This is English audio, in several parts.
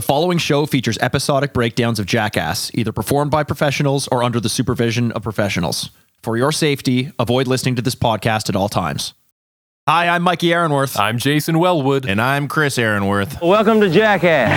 The following show features episodic breakdowns of Jackass, either performed by professionals or under the supervision of professionals. For your safety, avoid listening to this podcast at all times. Hi, I'm Mikey Aaronworth. I'm Jason Wellwood. And I'm Chris Aaronworth. Welcome to Jackass.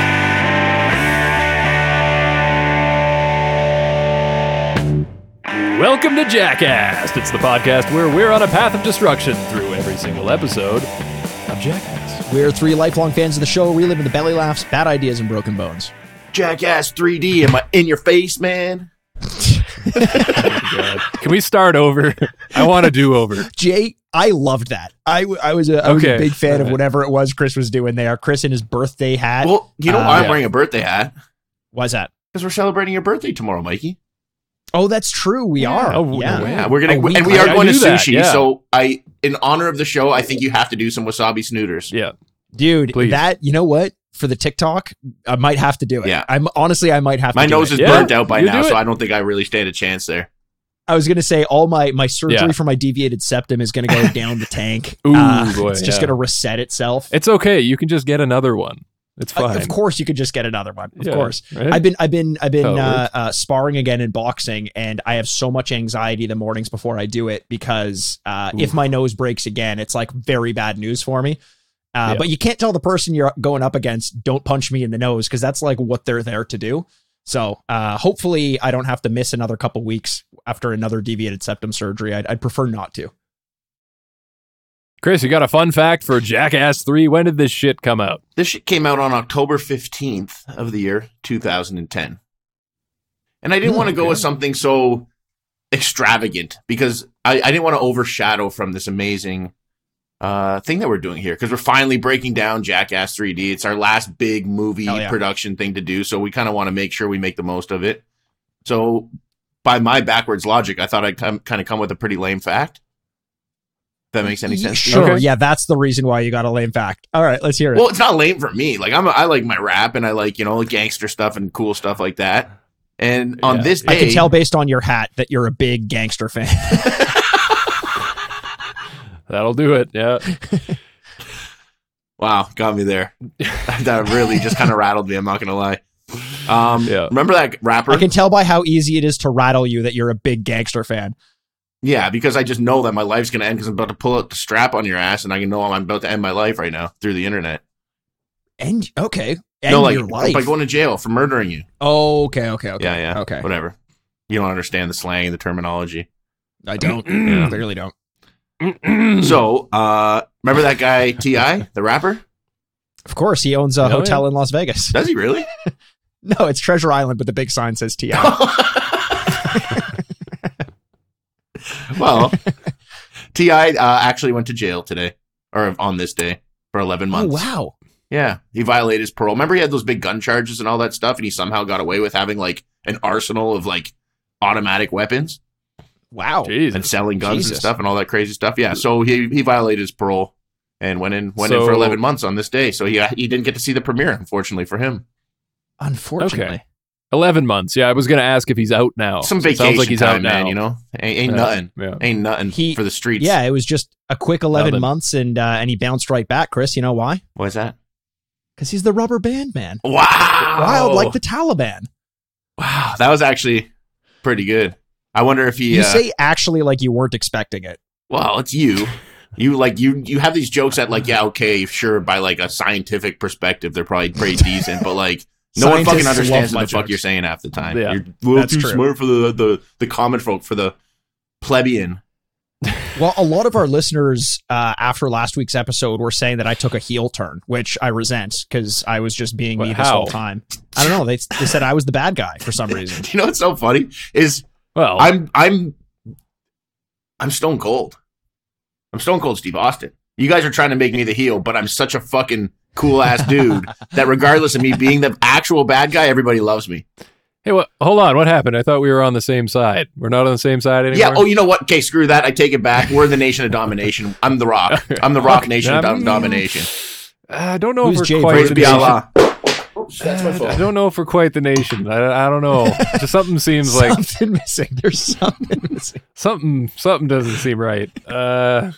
Welcome to Jackass. It's the podcast where we're on a path of destruction through every single episode of Jackass. We're three lifelong fans of the show, reliving the belly laughs, bad ideas, and broken bones. Jackass 3D, am I in your face, man? Can we start over? I want to do over. Jay, I loved that. I, w- I was a I was Okay. a big fan of whatever it was Chris was doing there. Chris in his birthday hat. Well, you know Uh, I'm yeah. wearing a birthday hat? Why's that? Because we're celebrating your birthday tomorrow, Mikey. Oh, that's true. We are. Oh, yeah. Yeah, we're gonna A week and we are later. going I to knew that, sushi. yeah. So I, in honor of the show, I think you have to do some wasabi snooters. Yeah. Dude, Please. that you know what? For the TikTok, I might have to do it. Yeah. I'm honestly I might have to My do nose it. is Yeah, burnt out by you now, so. I don't think I really stand a chance there. I was gonna say all my my surgery Yeah. for my deviated septum is gonna go down the tank. Ooh, Uh, boy, it's just yeah. gonna reset itself. It's okay. You can just get another one. It's Uh, fine. Of course, you could just get another one. Of Yeah, course, right? I've been, I've been, I've been uh, uh, sparring again in boxing, and I have so much anxiety the mornings before I do it because uh, if my nose breaks again, it's like very bad news for me. Uh, Yeah. But you can't tell the person you're going up against, "Don't punch me in the nose," because that's like what they're there to do. So uh, hopefully, I don't have to miss another couple weeks after another deviated septum surgery. I'd, I'd prefer not to. Chris, you got a fun fact for Jackass 3. When did this shit come out? This shit came out on October 15th of the year 2010. And I didn't Hmm, want to go okay. with something so extravagant because I, I didn't want to overshadow from this amazing uh, thing that we're doing here because we're finally breaking down Jackass 3D. It's our last big movie yeah. production thing to do. So we kind of want to make sure we make the most of it. So by my backwards logic, I thought I'd come, kind of come with a pretty lame fact. If that makes any sense. Sure, Okay. yeah, that's the reason why you got a lame fact. All right, let's hear it. Well, it's not lame for me. Like I'm, a, I like my rap and I like you know the gangster stuff and cool stuff like that. And on Yeah. this day, I can tell based on your hat that you're a big gangster fan. That'll do it. Yeah. Wow, got me there. that really just kind of rattled me. I'm not gonna lie. Um, Yeah. remember that rapper? I can tell by how easy it is to rattle you that you're a big gangster fan. Yeah, because I just know that my life's gonna end because I'm about to pull out the strap on your ass, and I can know I'm about to end my life right now through the internet. And okay, and no, like your life. by going to jail for murdering you. oh, okay, okay, okay. Yeah, yeah. Okay, Whatever. You don't understand the slang, the terminology. I don't. Yeah. Clearly don't. So, uh, remember that guy T.I., the rapper? Of course, he owns a Oh, hotel in Las Vegas. Does he really? No, it's Treasure Island, but the big sign says Ti. well, T.I. uh, actually went to jail today, or on this day for 11 oh months. wow! Yeah, he violated his parole. Remember, he had those big gun charges and all that stuff, and he somehow got away with having like an arsenal of like automatic weapons Wow. Jesus. and selling guns Jesus. and stuff and all that crazy stuff. Yeah, so he he violated his parole and went in went in for 11 months on this day. So he he didn't get to see the premiere, unfortunately for him. Unfortunately, Okay. 11 months. Yeah, I was going to ask if he's out now. Some It vacation Sounds like he's time, out man. now. You know, ain't, ain't Yeah, nothing, Yeah. ain't nothing He- for the streets. yeah, it was just a quick eleven then- months, and uh, and he bounced right back. Chris, you know why? What's that? Because he's the rubber band man, Wow, wild like the Taliban. Wow, that was actually pretty good. I wonder if he. You uh, say actually like you weren't expecting it. well, it's you. You like you you have these jokes that like yeah okay sure by like a scientific perspective they're probably pretty decent but like no one fucking understands what the my fuck you're saying half the time. Yeah, you're well, that's too true. smart for the, the the common folk for the plebeian. Well, a lot of our listeners uh, after last week's episode were saying that I took a heel turn, which I resent because I was just being me But this how? whole time. I don't know. They, they said I was the bad guy for some reason. you know what's so funny is Well, I'm I'm I'm stone cold. I'm stone cold Steve Austin. You guys are trying to make me the heel, but I'm such a fucking cool ass dude that regardless of me being the actual bad guy, everybody loves me. hey, what, hold on. What happened? I thought we were on the same side. We're not on the same side anymore. Yeah. Oh, you know what? Okay, screw that. I take it back. We're the nation of domination. I'm the Rock. I'm the Rock Nation of dom- domination. I don't know Who's if we're quite Praise the be nation. Allah. Oops, that's my I don't know if we're quite the nation. I, I don't know. Just something seems like something missing. There's something missing. something something doesn't seem right. Uh,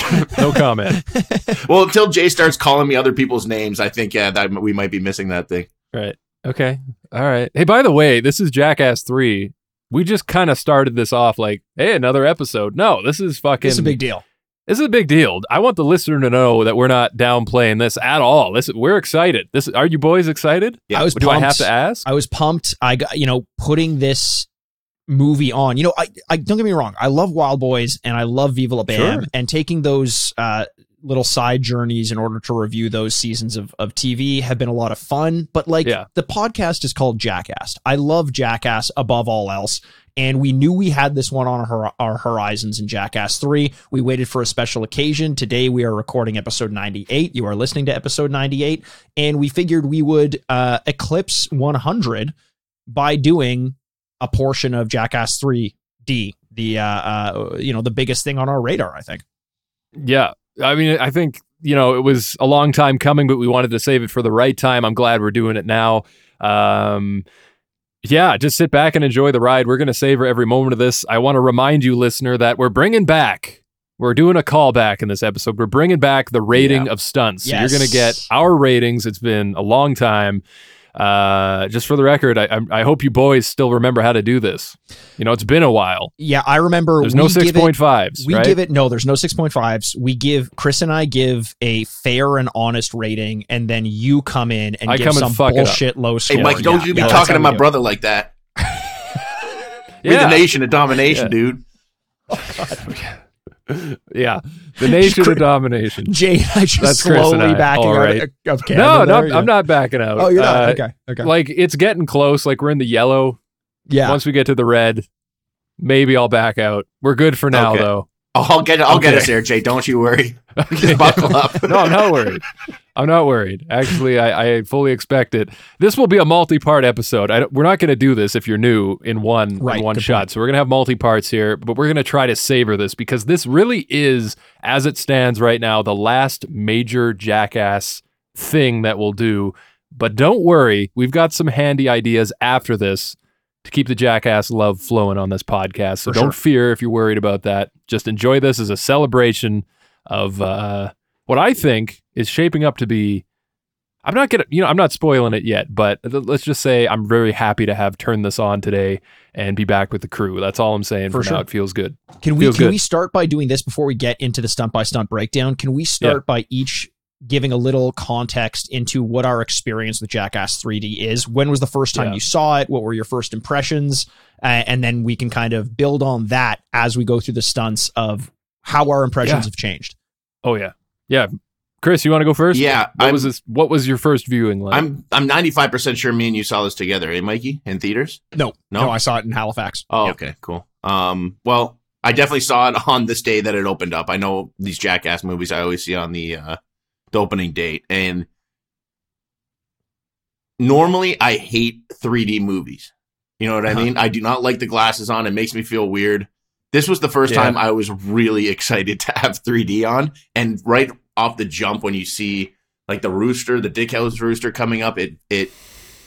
no comment. Well, until Jay starts calling me other people's names, I think yeah, that we might be missing that thing. Right. Okay. All right. Hey, by the way, this is Jackass 3. We just kind of started this off like, hey, another episode. No, this is fucking. This is a big deal. This is a big deal. I want the listener to know that we're not downplaying this at all. This we're excited. This are you boys excited? Yeah. I was Do I have to ask? I was pumped. I got you know putting this movie on. You know, I, I don't get me wrong. I love Wildboyz and I love Viva La Bam Sure. and taking those uh, little side journeys in order to review those seasons of, of TV have been a lot of fun. But like Yeah. the podcast is called Jackass. I love Jackass above all else. And we knew we had this one on our, our horizons in Jackass 3. We waited for a special occasion. Today we are recording episode 98. You are listening to episode 98. And we figured we would uh, eclipse 100 by doing a portion of Jackass 3D, the uh, uh, you know the biggest thing on our radar. I think. Yeah. I mean, I think, you know, it was a long time coming, but we wanted to save it for the right time. I'm glad we're doing it now. Um, yeah, just sit back and enjoy the ride. We're going to savor every moment of this. I want to remind you, listener, that we're bringing back, we're doing a callback in this episode. We're bringing back the rating of stunts. So you're going to get our ratings. It's been a long time. Uh, just for the record, I, I, I hope you boys still remember how to do this. You know, it's been a while. Yeah, I remember. There's no give 6.5s, We right? give it no. There's no six point fives. We give Chris and I give a fair and honest rating, and then you come in and I give come some fuck bullshit low score. Hey, Mike, don't Yeah, you be yeah, talking to my do it. brother like that. We're yeah. the nation of domination, Yeah. dude. yeah, the nation of domination. Jay and I just That's slowly backing All out right. of- of No, no, there, I'm. I'm not backing out. Oh, you're not. Uh, okay, okay. Like it's getting close. Like we're in the yellow. yeah, Once we get to the red, maybe I'll back out. We're good for now, Okay. though. Oh, I'll get I'll get Okay. us there, Jay. Don't you worry. Okay. Just buckle up. no, I'm not worried. I'm not worried. Actually, I, I fully expect it. This will be a multi-part episode. I, we're not going to do this if you're new in one Right, in one shot. So we're going to have multi-parts here, but we're going to try to savor this because this really is, as it stands right now, the last major jackass thing that we'll do. But don't worry, we've got some handy ideas after this to keep the jackass love flowing on this podcast. So For don't sure. fear if you're worried about that. Just enjoy this as a celebration of uh, what I think is shaping up to be. I'm not gonna, you know, I'm not spoiling it yet, but let's just say I'm very happy to have turned this on today and be back with the crew. That's all I'm saying for, For now. sure. It feels good. Can we Feels can good. we start by doing this before we get into the stunt by stunt breakdown? Can we start by each giving a little context into what our experience with Jackass 3D is? When was the first time Yeah. you saw it? What were your first impressions? Uh, and then we can kind of build on that as we go through the stunts of how our impressions Yeah. have changed. Oh yeah, yeah. Chris, you want to go first? Yeah, What I'm- was this? What was your first viewing like? I'm I'm 95 percent sure me and you saw this together, eh, Mikey, in theaters. No, No? no, I saw it in Halifax. Oh, Yeah. okay, cool. Um, well, I definitely saw it on this day that it opened up. I know these Jackass movies I always see on the uh, the opening date, and normally I hate 3D movies. You know what I Uh-huh. mean? I do not like the glasses on. It makes me feel weird. This was the first Yeah. time I was really excited to have 3D on, and right off the jump when you see like the rooster, the Dickhouse rooster coming up, it it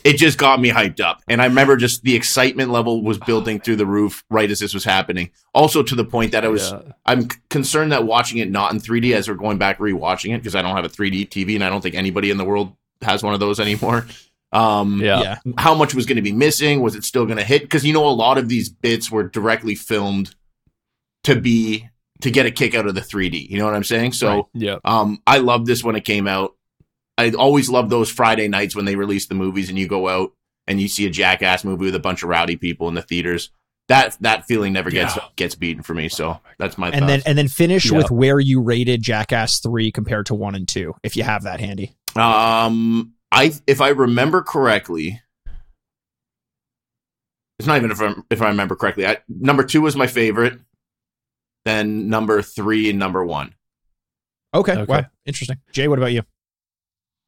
it just got me hyped up. And I remember just the excitement level was building through the roof right as this was happening. Also to the point that I was Yeah. I'm concerned that watching it not in 3D as we're going back rewatching it because I don't have a 3D TV and I don't think anybody in the world has one of those anymore. Um, Yeah. yeah. How much was going to be missing? Was it still going to hit? Because you know a lot of these bits were directly filmed to be to get a kick out of the 3D. You know what I'm saying? So. Right. yeah, Um, I loved this when it came out. I always love those Friday nights when they release the movies and you go out and you see a jackass movie with a bunch of rowdy people in the theaters. That that feeling never gets Yeah. gets beaten for me. So that's my And then and then finish Yeah. with where you rated Jackass 3 compared to 1 and 2 if you have that handy. um, I if I remember correctly, it's not even if I, if I remember correctly. I, number two was my favorite. Then number three and number one. Okay. Okay. Wow. Interesting. Jay, what about you?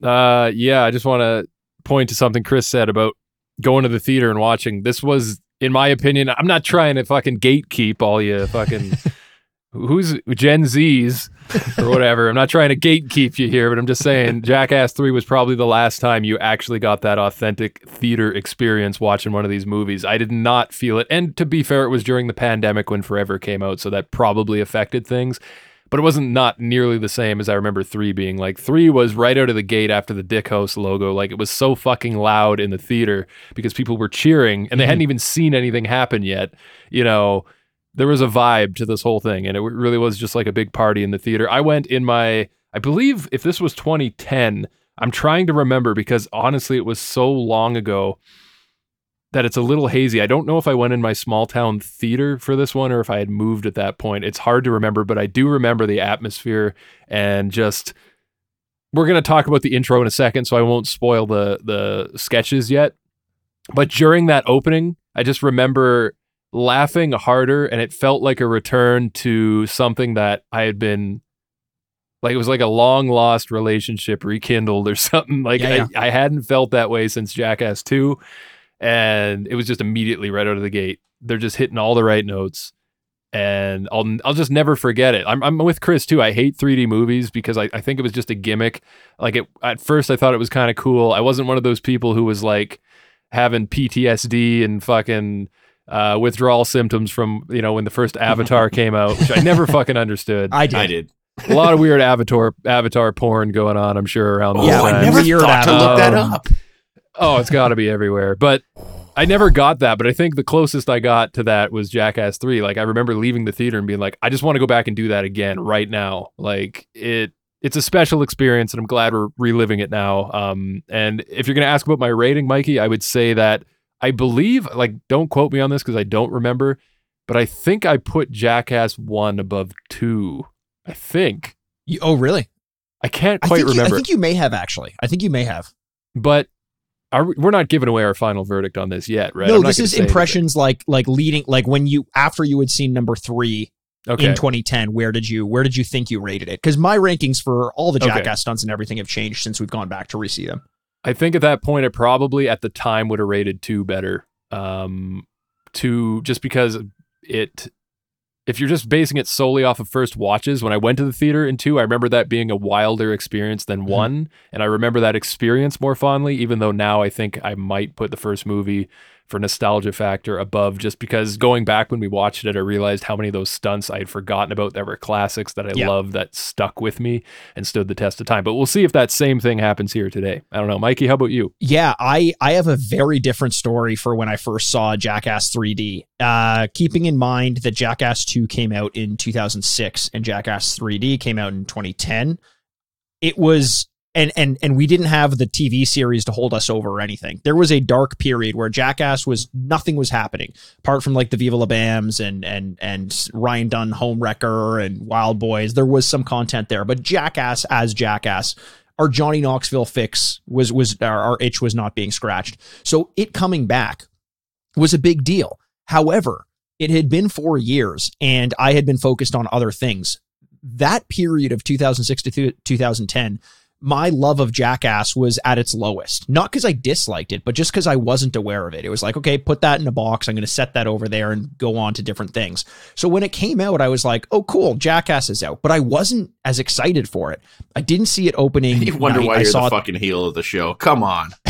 Uh, yeah, I just want to point to something Chris said about going to the theater and watching. This was, in my opinion, I'm not trying to fucking gatekeep all you fucking who's Gen Zs or whatever. I'm not trying to gatekeep you here, but I'm just saying Jackass 3 was probably the last time you actually got that authentic theater experience watching one of these movies. I did not feel it. And to be fair, it was during the pandemic when Forever came out, so that probably affected things. But it wasn't not nearly the same as I remember three being. Like three was right out of the gate after the Dickhouse logo. Like it was so fucking loud in the theater because people were cheering and they hadn't mm-hmm. even seen anything happen yet. You know, there was a vibe to this whole thing, and it really was just like a big party in the theater. I went in my, I believe, if this was 2010. I'm trying to remember because honestly, it was so long ago that it's a little hazy. I don't know if I went in my small town theater for this one or if I had moved at that point. It's hard to remember, but I do remember the atmosphere and just we're going to talk about the intro in a second, so I won't spoil the the sketches yet. But during that opening, I just remember laughing harder and it felt like a return to something that I had been like it was like a long lost relationship rekindled or something. Like Yeah, yeah. I, I hadn't felt that way since Jackass 2 and it was just immediately right out of the gate. They're just hitting all the right notes, and I'll I'll just never forget it. I'm I'm with Chris too. I hate 3D movies because I, I think it was just a gimmick. Like it at first, I thought it was kind of cool. I wasn't one of those people who was like having PTSD and fucking uh, withdrawal symptoms from you know when the first Avatar came out, which I never fucking understood. I did. I did. a lot of weird Avatar Avatar porn going on. I'm sure around those Yeah, oh, I never thought to look that Um, up. Oh, it's got to be everywhere. But I never got that. But I think the closest I got to that was Jackass 3. Like, I remember leaving the theater and being like, I just want to go back and do that again right now. Like, it. It's a special experience, and I'm glad we're reliving it now. Um, and if you're going to ask about my rating, Mikey, I would say that I believe, like, don't quote me on this because I don't remember, but I think I put Jackass 1 above 2. I think. You- oh, really? I can't I quite think, you, I think you may have actually. I think you may have. but are we, we're not giving away our final verdict on this yet, right? no, I'm this is say anything. impressions like like leading like when you after you had seen number three Okay. in 2010. Where did you where did you think you rated it? Because my rankings for all the Okay. Jackass stunts and everything have changed since we've gone back to re-see them. I think at that point, it probably at the time would have rated two better. Um, two just because it. If you're just basing it solely off of first watches, when I went to the theater in two, I remember that being a wilder experience than Mhm. one, and I remember that experience more fondly. Even though now I think I might put the first movie for nostalgia factor above, just because going back when we watched it, I realized how many of those stunts I had forgotten about that were classics that I Yeah. love that stuck with me and stood the test of time. But we'll see if that same thing happens here today. I don't know, Mikey. How about you? Yeah, I I have a very different story for when I first saw Jackass 3D. Uh, keeping in mind that Jackass 2 came out in 2006 and Jackass 3D came out in 2010, it was and and and we didn't have the TV series to hold us over or anything. There was a dark period where Jackass was nothing was happening apart from like the Viva La Bams and and and Ryan Dunn Home Wrecker and Wildboyz. There was some content there, but Jackass as Jackass our Johnny Knoxville fix was was our, our itch was not being scratched. So it coming back was a big deal. However, it had been 4 years and I had been focused on other things. That period of 2006 to th- 2010 my love of Jackass was at its lowest. Not because I disliked it, but just because I wasn't aware of it. It was like, okay, put that in a box. I'm going to set that over there and go on to different things. So when it came out, I was like, oh, cool, Jackass is out. But I wasn't as excited for it. I didn't see it opening. You wonder night. why I you're I saw the fucking heel of the show. Come on.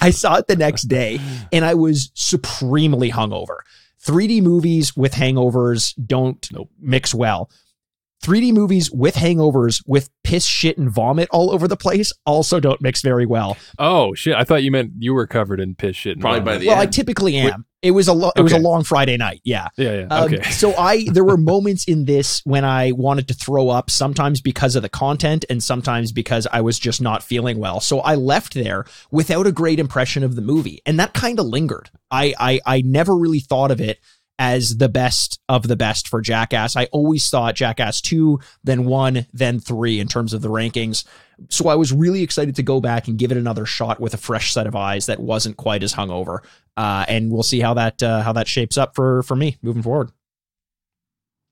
I saw it the next day and I was supremely hungover. 3D movies with hangovers don't Nope. mix well. 3D movies with hangovers with piss, shit, and vomit all over the place also don't mix very well. Oh shit! I thought you meant you were covered in piss shit. and Probably vomit. by the well, I typically am. It was a lo- it was a long Friday night. Yeah. Yeah, yeah. Um, okay. so I there were moments in this when I wanted to throw up, sometimes because of the content and sometimes because I was just not feeling well. So I left there without a great impression of the movie, and that kind of lingered. I, I I never really thought of it as the best of the best for Jackass. I always thought Jackass 2, then 1, then 3 in terms of the rankings. So I was really excited to go back and give it another shot with a fresh set of eyes that wasn't quite as hungover. Uh, and we'll see how that uh, how that shapes up for for me moving forward.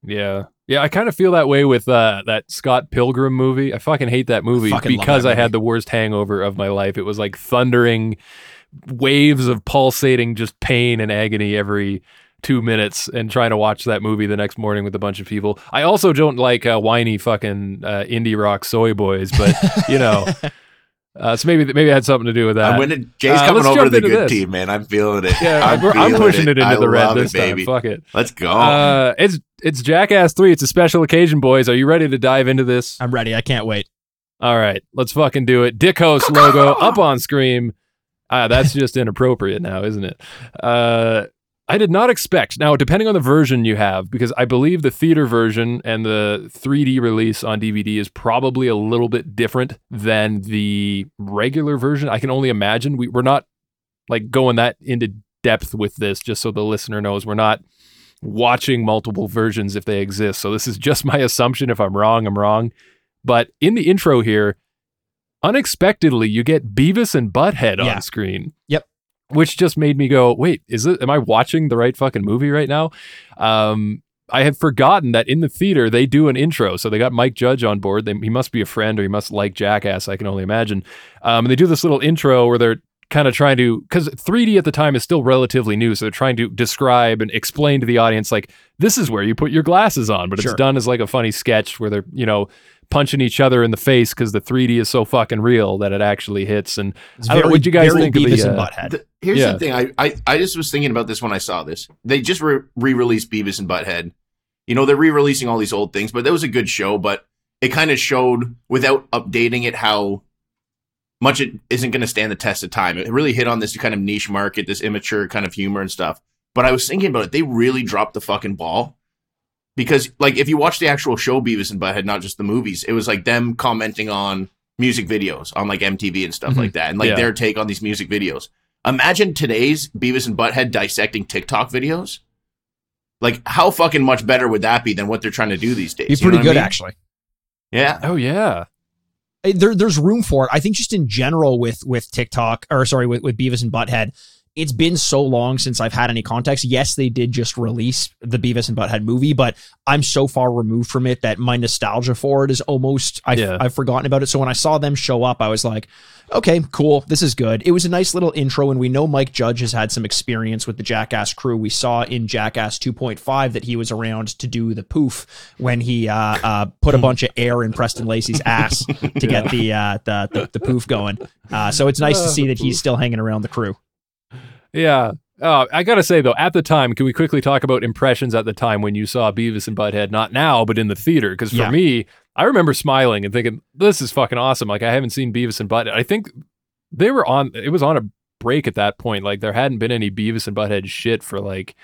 Yeah. Yeah, I kind of feel that way with uh, that Scott Pilgrim movie. I fucking hate that movie Fucking because that I had the worst hangover of my life. It was like thundering waves of pulsating just pain and agony every two minutes and trying to watch that movie the next morning with a bunch of people. I also don't like uh, whiny fucking uh, indie rock soy boys, but you know, Uh, so maybe maybe it had something to do with that. I'm winning. Jay's Uh, coming over to the into good this. team, man. I'm feeling it. yeah, I'm, I'm pushing it, into I the red love this it, time. baby. Fuck it. Let's go. Uh, it's it's Jackass Three. It's a special occasion, boys. Are you ready to dive into this? I'm ready. I can't wait. All right, let's fucking do it. Dickhouse logo up on screen. Ah, that's just inappropriate now, isn't it? Uh, I did not expect. Now, depending on the version you have, because I believe the theater version and the 3D release on DVD is probably a little bit different than the regular version. I can only imagine. We, we're not like going that into depth with this, just so the listener knows. We're not watching multiple versions if they exist. So this is just my assumption. If I'm wrong, I'm wrong. But in the intro here, unexpectedly, you get Beavis and Butthead Yeah. on screen. Yep. Which just made me go, wait, is it? Am I watching the right fucking movie right now? Um, I had forgotten that in the theater they do an intro, so they got Mike Judge on board. They, he must be a friend, or he must like Jackass. I can only imagine. Um, and they do this little intro where they're kind of trying to, because 3D at the time is still relatively new, so they're trying to describe and explain to the audience like this is where you put your glasses on, but Sure. it's done as like a funny sketch where they're you know punching each other in the face because the 3D is so fucking real that it actually hits. And It's know, what'd you guys very think of the, Beavis and uh, Butthead. The- here's Yeah. the thing. I, I I just was thinking about this when I saw this. They just re released Beavis and Butthead. You know, they're re releasing all these old things, but that was a good show. But it kind of showed without updating it how much it isn't going to stand the test of time. It really hit on this kind of niche market, this immature kind of humor and stuff. But I was thinking about it. They really dropped the fucking ball. Because, like, if you watch the actual show Beavis and Butthead, not just the movies, it was like them commenting on music videos on like MTV and stuff Mhm. like that, and like Yeah. their take on these music videos. Imagine today's Beavis and Butthead dissecting TikTok videos. Like, how fucking much better would that be than what they're trying to do these days? Be You know pretty I good, mean? actually. Yeah. oh yeah, There, there's room for it. I think just in general with with TikTok or sorry with, with Beavis and Butthead, it's been so long since I've had any context. Yes, they did just release the Beavis and Butthead movie, but I'm so far removed from it that my nostalgia for it is almost I've, Yeah. I've forgotten about it. So when I saw them show up, I was like, okay, cool, this is good. It was a nice little intro, and we know Mike Judge has had some experience with the Jackass crew. We saw in Jackass 2.5 that he was around to do the poof when he uh, uh, put a bunch of air in Preston Lacy's ass to get the, uh, the the the poof going. Uh, so it's nice to Uh, see that he's still hanging around the crew. Yeah. Oh, I gotta say though, at the time, can we quickly talk about impressions at the time when you saw Beavis and Butthead? Not now, but in the theater. Because for Yeah. me, I remember smiling and thinking, "This is fucking awesome!" Like I haven't seen Beavis and Butthead. I think they were on. It was on a break at that point. Like there hadn't been any Beavis and Butthead shit for like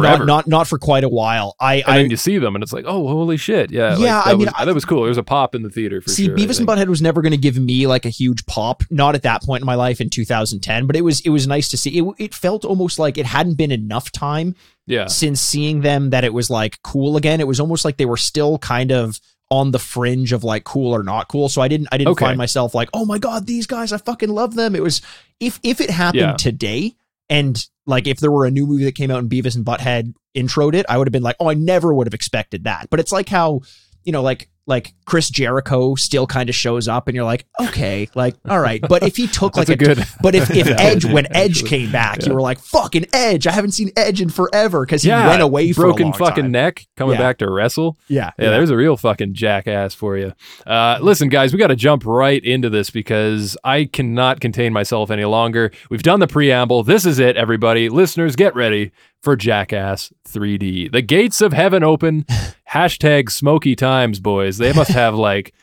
forever. Not, not not for quite a while. I and I then you see them, and it's like, oh, holy shit, yeah, Yeah, that I mean, was, I- that was cool. There was a pop in the theater for see sure. Beavis and. Butthead was never going to give me like a huge pop. Not at that point in my life in 2010, but it was it was nice to see. It it felt almost like it hadn't been enough time Yeah, since seeing them that it was like cool again. It was almost like they were still kind of on the fringe of like cool or not cool. So I didn't I didn't Okay. find myself like, oh my god, these guys, I fucking love them. It was if if it happened Yeah. today and like if there were a new movie that came out and Beavis and Butthead introed it, I would have been like, oh, I never would have expected that. But it's like how you know, like like Chris Jericho still kind of shows up, and you're like, okay, like all right. But if he took like a a good. but if, if Yeah, Edge, when Edge came back, Yeah. you were like, fucking Edge. I haven't seen Edge in forever because he yeah, went away for broken fucking time. neck, coming Yeah. back to wrestle. Yeah. Yeah, there's a real fucking jackass for you. Uh, listen, guys, we got to jump right into this because I cannot contain myself any longer. We've done the preamble. This is it, everybody. Listeners, get ready for Jackass 3D. The gates of heaven open. Hashtag smoky times, boys. They must have like.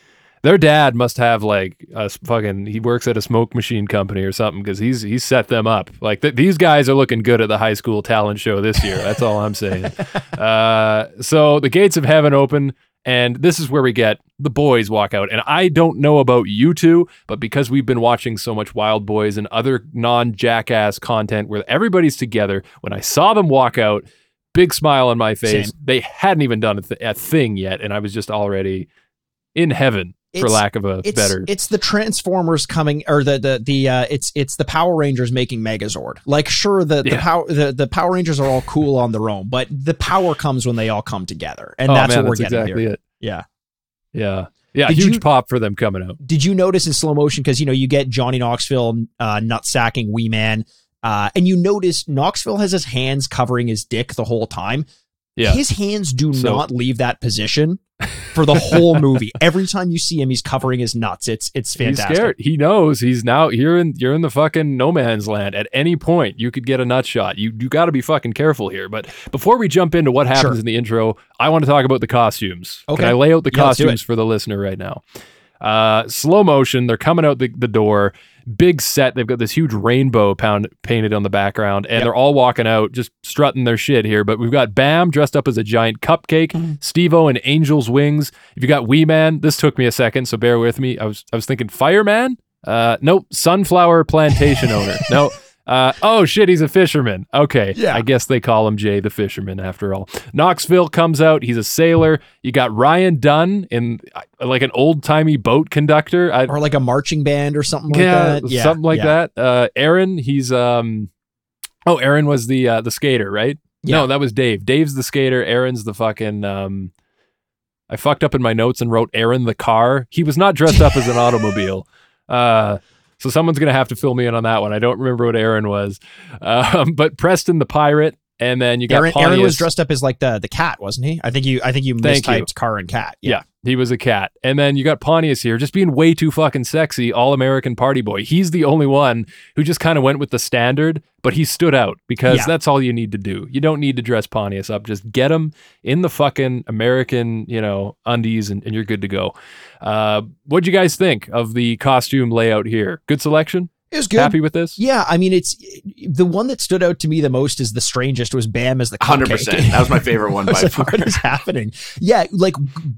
Their dad must have like a fucking. He works at a smoke machine company or something because he's he's set them up. Like th- these guys are looking good at the high school talent show this year. That's all I'm saying. Uh, so the gates of heaven open, and this is where we get the boys walk out. And I don't know about you two, but because we've been watching so much Wildboyz and other non jackass content where everybody's together, when I saw them walk out, big smile on my face. Same. They hadn't even done a, th- a thing yet, and I was just already in heaven, for It's- lack of a It's better. it's the Transformers coming or the the the uh it's it's the Power Rangers making Megazord. Like sure the the power the, the Power Rangers are all cool on their own, but the power comes when they all come together. And oh that's man, what we're that's getting exactly here. it. Yeah. Yeah, yeah, Did huge you- pop for them coming out. Did you notice in slow motion because you know you get Johnny Knoxville uh, nut sacking Wee Man, uh, and you notice Knoxville has his hands covering his dick the whole time. Yeah. his hands do So- not leave that position for the whole movie. Every time you see him, he's covering his nuts. It's it's fantastic. He's scared. He knows he's now you're in you're in the fucking no man's land. At any point, you could get a nut shot. You you got to be fucking careful here. But before we jump into what happens Sure. in the intro, I want to talk about the costumes. Okay. Can I lay out the Yeah, costumes for the listener right now? Uh, slow motion. They're coming out the, the door. Big set. They've got this huge rainbow pound painted on the background, and Yep. they're all walking out, just strutting their shit here. But we've got Bam dressed up as a giant cupcake, Mm-hmm. Steve-O in Angel's wings. If you got Wee Man, this took me a second, so bear with me. I was I was thinking Fireman. Uh, nope, sunflower plantation owner. No. Uh, oh shit, he's a fisherman. Okay, Yeah. I guess they call him Jay the fisherman after all. Knoxville comes out. He's a sailor. You got Ryan Dunn in uh, like an old timey boat conductor. I, Or like a marching band or something like yeah, that. Yeah, something like yeah. that. Uh, Aaron, he's um, oh, Aaron was the uh, the skater, right? Yeah. No, that was Dave. Dave's the skater. Aaron's the fucking um. I fucked up in my notes and wrote Aaron the car. He was not dressed up as an automobile. Uh, so someone's gonna have to fill me in on that one. I don't remember what Aaron was. Um, but Preston the pirate, and then you got Aaron, Aaron was dressed up as like the the cat, wasn't he? I think you I think you Thank you. mistyped car and cat. Yeah. He was a cat. And then you got Pontius here, just being way too fucking sexy, all American party boy. He's the only one who just kind of went with the standard, but he stood out because Yeah. that's all you need to do. You don't need to dress Pontius up. Just get him in the fucking American, you know, undies and, and you're good to go. Uh, what'd you guys think of the costume layout here? Good selection? It was good. Happy with this? Yeah, I mean, it's the one that stood out to me the most is the strangest was Bam as the hundred percent. That was my favorite one I by was far. like, what is happening? Yeah, like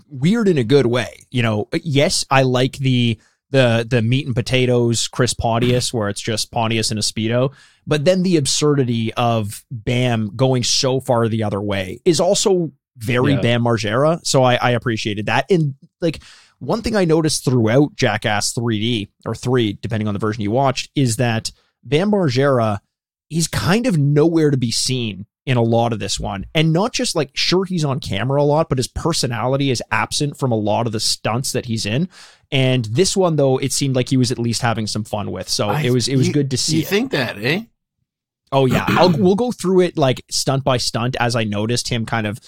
weird in a good way. You know, yes, I like the the the meat and potatoes Chris Pontius, where it's just Pontius and a speedo. But then the absurdity of Bam going so far the other way is also very Yeah. Bam Margera. So I, I appreciated that. And like one thing I noticed throughout Jackass 3D or 3, depending on the version you watched, is that Bam Margera he's kind of nowhere to be seen in a lot of this one. And not just like, sure, he's on camera a lot, but his personality is absent from a lot of the stunts that he's in. And this one, though, it seemed like he was at least having some fun with. So I- it was it was you- good to see. You it. think that, eh? Oh yeah, I'll, we'll go through it like stunt by stunt as I noticed him kind of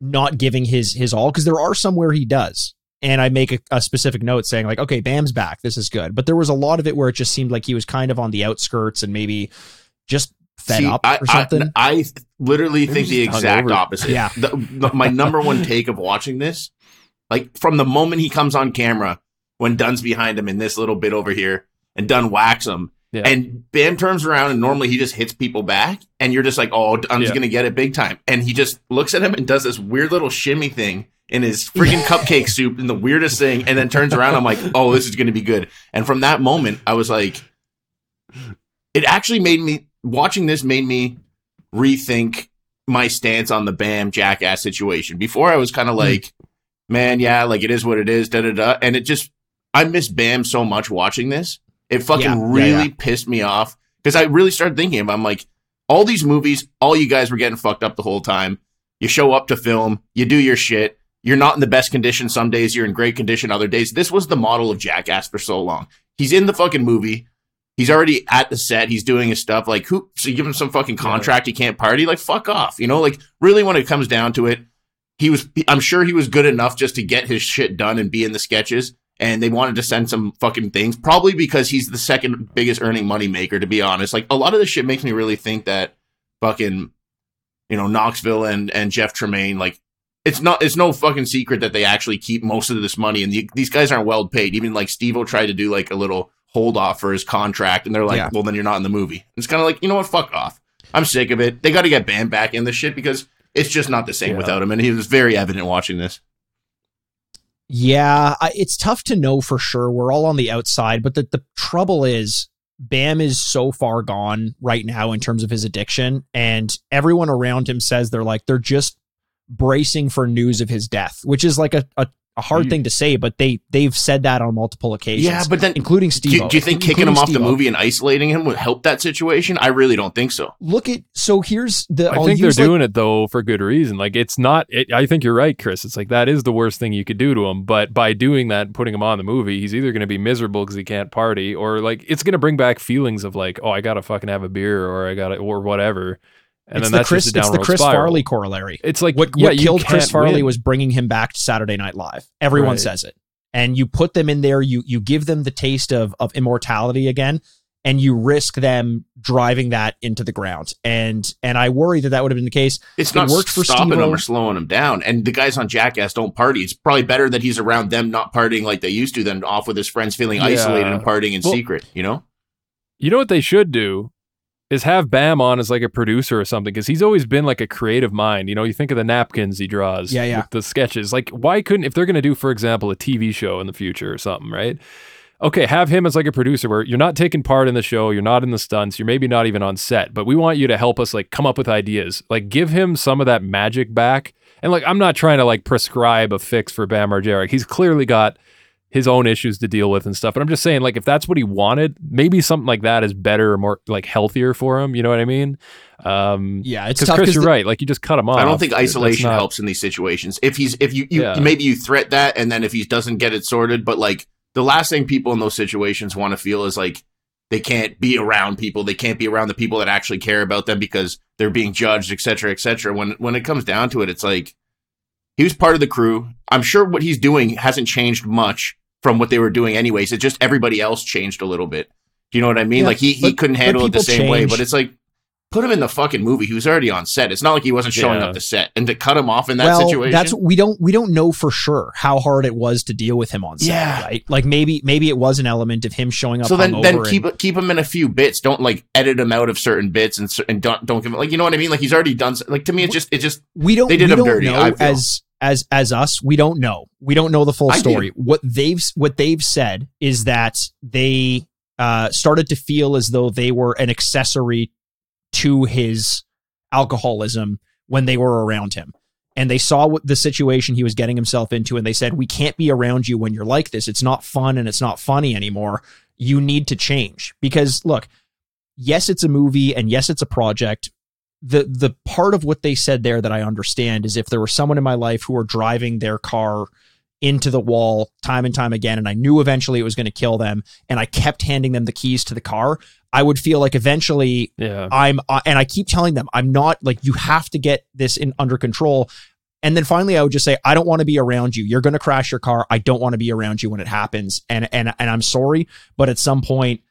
not giving his his all because there are some where he does, and I make a, a specific note saying like, okay, Bam's back, this is good. But there was a lot of it where it just seemed like he was kind of on the outskirts and maybe just fed See, up I, or something. I, I literally think the exact opposite. Yeah. The, the- my number one take of watching this, like from the moment he comes on camera, when Dunn's behind him in this little bit over here, and Dunn whacks him, Yeah. and Bam turns around and normally he just hits people back, and you're just like, oh, Dunn's Yeah. gonna get it big time, and he just looks at him and does this weird little shimmy thing. In his freaking cupcake soup, and the weirdest thing, and then turns around. I'm like, "Oh, this is going to be good." And from that moment, I was like, it actually made me watching this made me rethink my stance on the Bam Jackass situation. Before I was kind of hmm. like, man, yeah, like it is what it is, da da da. And it just, I miss Bam so much watching this. It fucking Yeah, yeah, really yeah. pissed me off because I really started thinking about. I'm like, all these movies, all you guys were getting fucked up the whole time. You show up to film, you do your shit. You're not in the best condition. Some days you're in great condition. Other days, this was the model of Jackass for so long. He's in the fucking movie. He's already at the set. He's doing his stuff. Like, who? So you give him some fucking contract. He can't party. Like, fuck off. You know, like, really, when it comes down to it, he was. I'm sure he was good enough just to get his shit done and be in the sketches. And they wanted to send some fucking things, probably because he's the second biggest earning money maker. To be honest, like a lot of this shit makes me really think that fucking, you know, Knoxville and and Jeff Tremaine, like. It's not. It's no fucking secret that they actually keep most of this money, and the, these guys aren't well paid. Even like Steve-O tried to do like a little hold off for his contract, and they're like, Yeah. "Well, then you're not in the movie." It's kind of like, you know what? Fuck off. I'm sick of it. They got to get Bam back in this shit because it's just not the same Yeah. without him, and he was very evident watching this. Yeah, I, it's tough to know for sure. We're all on the outside, but the, the trouble is Bam is so far gone right now in terms of his addiction, and everyone around him says they're like they're just bracing for news of his death, which is like a, a, a hard You- thing to say, but they they've said that on multiple occasions. Yeah, but then including Steve. you, do you think kicking him off the movie and isolating him would help that situation? I really don't think so. Look at so here's the. I I'll think they're like- doing it though for good reason. Like it's not. It, I think you're right, Chris. It's like that is the worst thing you could do to him. But by doing that, and putting him on the movie, he's either going to be miserable because he can't party, or like it's going to bring back feelings of like, oh, I gotta fucking have a beer, or I gotta, or whatever. And it's then the that's Chris. just a It's the Chris spiral. Farley corollary. It's like What, yeah, what you killed Chris Farley win. was bringing him back to Saturday Night Live. Everyone Right. says it, and you put them in there. You you give them the taste of of immortality again, and you risk them driving that into the ground. And and I worry that that would have been the case. It's It not worked for stopping Steve-O. him or slowing them down. And the guys on Jackass don't party. It's probably better that he's around them not partying like they used to than off with his friends feeling Yeah. isolated and partying in Well- secret, you know? You know what they should do is have Bam on as like a producer or something because he's always been like a creative mind. You know, you think of the napkins he draws, Yeah, yeah. with the sketches. Like, why couldn't if they're going to do, for example, a TV show in the future or something, right? Okay, have him as like a producer where you're not taking part in the show, you're not in the stunts, you're maybe not even on set, but we want you to help us like come up with ideas. Like, give him some of that magic back. And like, I'm not trying to like prescribe a fix for Bam Margera. He's clearly got his own issues to deal with and stuff. But I'm just saying, like, if that's what he wanted, maybe something like that is better or more like healthier for him. You know what I mean? Um, Yeah, it's because tough. Chris, 'cause you're the- right. Like, you just cut him off. I don't think isolation not- helps in these situations. If he's if you, you Yeah. maybe you threat that and then if he doesn't get it sorted, but like the last thing people in those situations want to feel is like they can't be around people. They can't be around the people that actually care about them because they're being judged, et cetera, et cetera. When when it comes down to it, it's like he was part of the crew. I'm sure what he's doing hasn't changed much from what they were doing anyways. It's just everybody else changed a little bit. Do you know what I mean? Yeah, like he, he but- couldn't handle it the people same way, but it's like put him in the fucking movie. He was already on set. It's not like he wasn't showing Yeah. up to set and to cut him off in that well, situation. that's we don't we don't know for sure how hard it was to deal with him on set. Yeah. right. Like maybe maybe it was an element of him showing up. so then, hungover then and- keep keep him in a few bits. Don't like edit him out of certain bits and and don't don't give him like you know what I mean. Like he's already done. Like to me, it just it just we don't They did we him don't dirty, know I as as as us we don't know. We don't know the full story. What they've what they've said is that they uh started to feel as though they were an accessory to his alcoholism when they were around him. And they saw what the situation he was getting himself into and they said we can't be around you when you're like this. It's not fun and it's not funny anymore. You need to change. Because look yes it's a movie and yes it's a project the the part of what they said there that I understand is if there was someone in my life who were driving their car into the wall time and time again and I knew eventually it was going to kill them and I kept handing them the keys to the car I would feel like eventually Yeah. I'm uh, and I keep telling them I'm not like you have to get this in under control. And then finally I would just say I don't want to be around you. You're going to crash your car. I don't want to be around you when it happens. And and and I'm sorry but at some point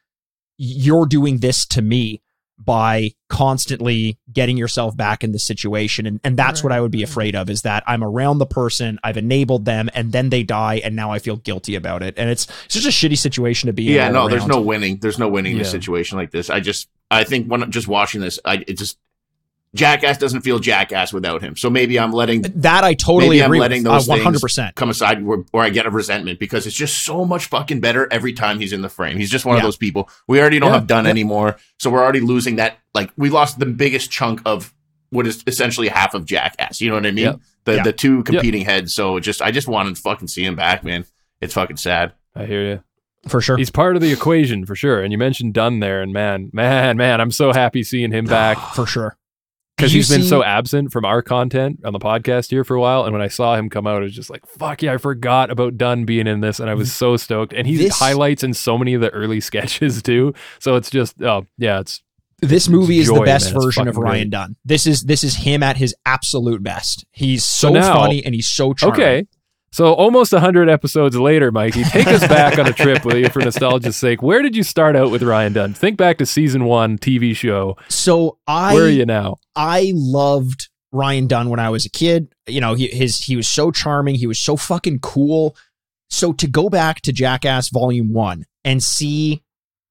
you're doing this to me by constantly getting yourself back in the situation and and that's what I would be afraid of is that I'm around the person I've enabled them and then they die and now I feel guilty about it and it's it's just a shitty situation to be in yeah. all No, there's no winning. There's no winning in a situation like this. I just I think when just watching this, I it just Jackass doesn't feel Jackass without him. So maybe I'm letting that I totally Maybe I'm agree letting with. those uh, 100% come aside where, where I get a resentment because it's just so much fucking better every time he's in the frame. He's just one of those people. We already don't Yeah. have done Yeah. anymore, so we're already losing that. Like we lost the biggest chunk of what is essentially half of Jackass. You know what I mean? Yep. The Yeah. the two competing heads. So just I just wanted to fucking see him back, man. It's fucking sad. I hear you. for sure He's part of the equation for sure. And you mentioned Dunn there, and man, man, man, I'm so happy seeing him back for sure because he's been so absent from our content on the podcast here for a while. And when I saw him come out, I was just like, "Fuck yeah!" I forgot about Dunn being in this, and I was so stoked. And he This- highlights in so many of the early sketches too. So it's just, oh yeah, it's this movie is joy, the best man. Version of Ryan great. Dunn. This is this is him at his absolute best. He's so, So now- funny and he's so charming. okay. So almost hundred episodes later, Mikey, take us back on a trip with you for nostalgia's sake. Where did you start out with Ryan Dunn? Think back to season one TV show. So I Where are you now? I loved Ryan Dunn when I was a kid. You know, he his he was so charming, he was so fucking cool. So to go back to Jackass Volume 1 and see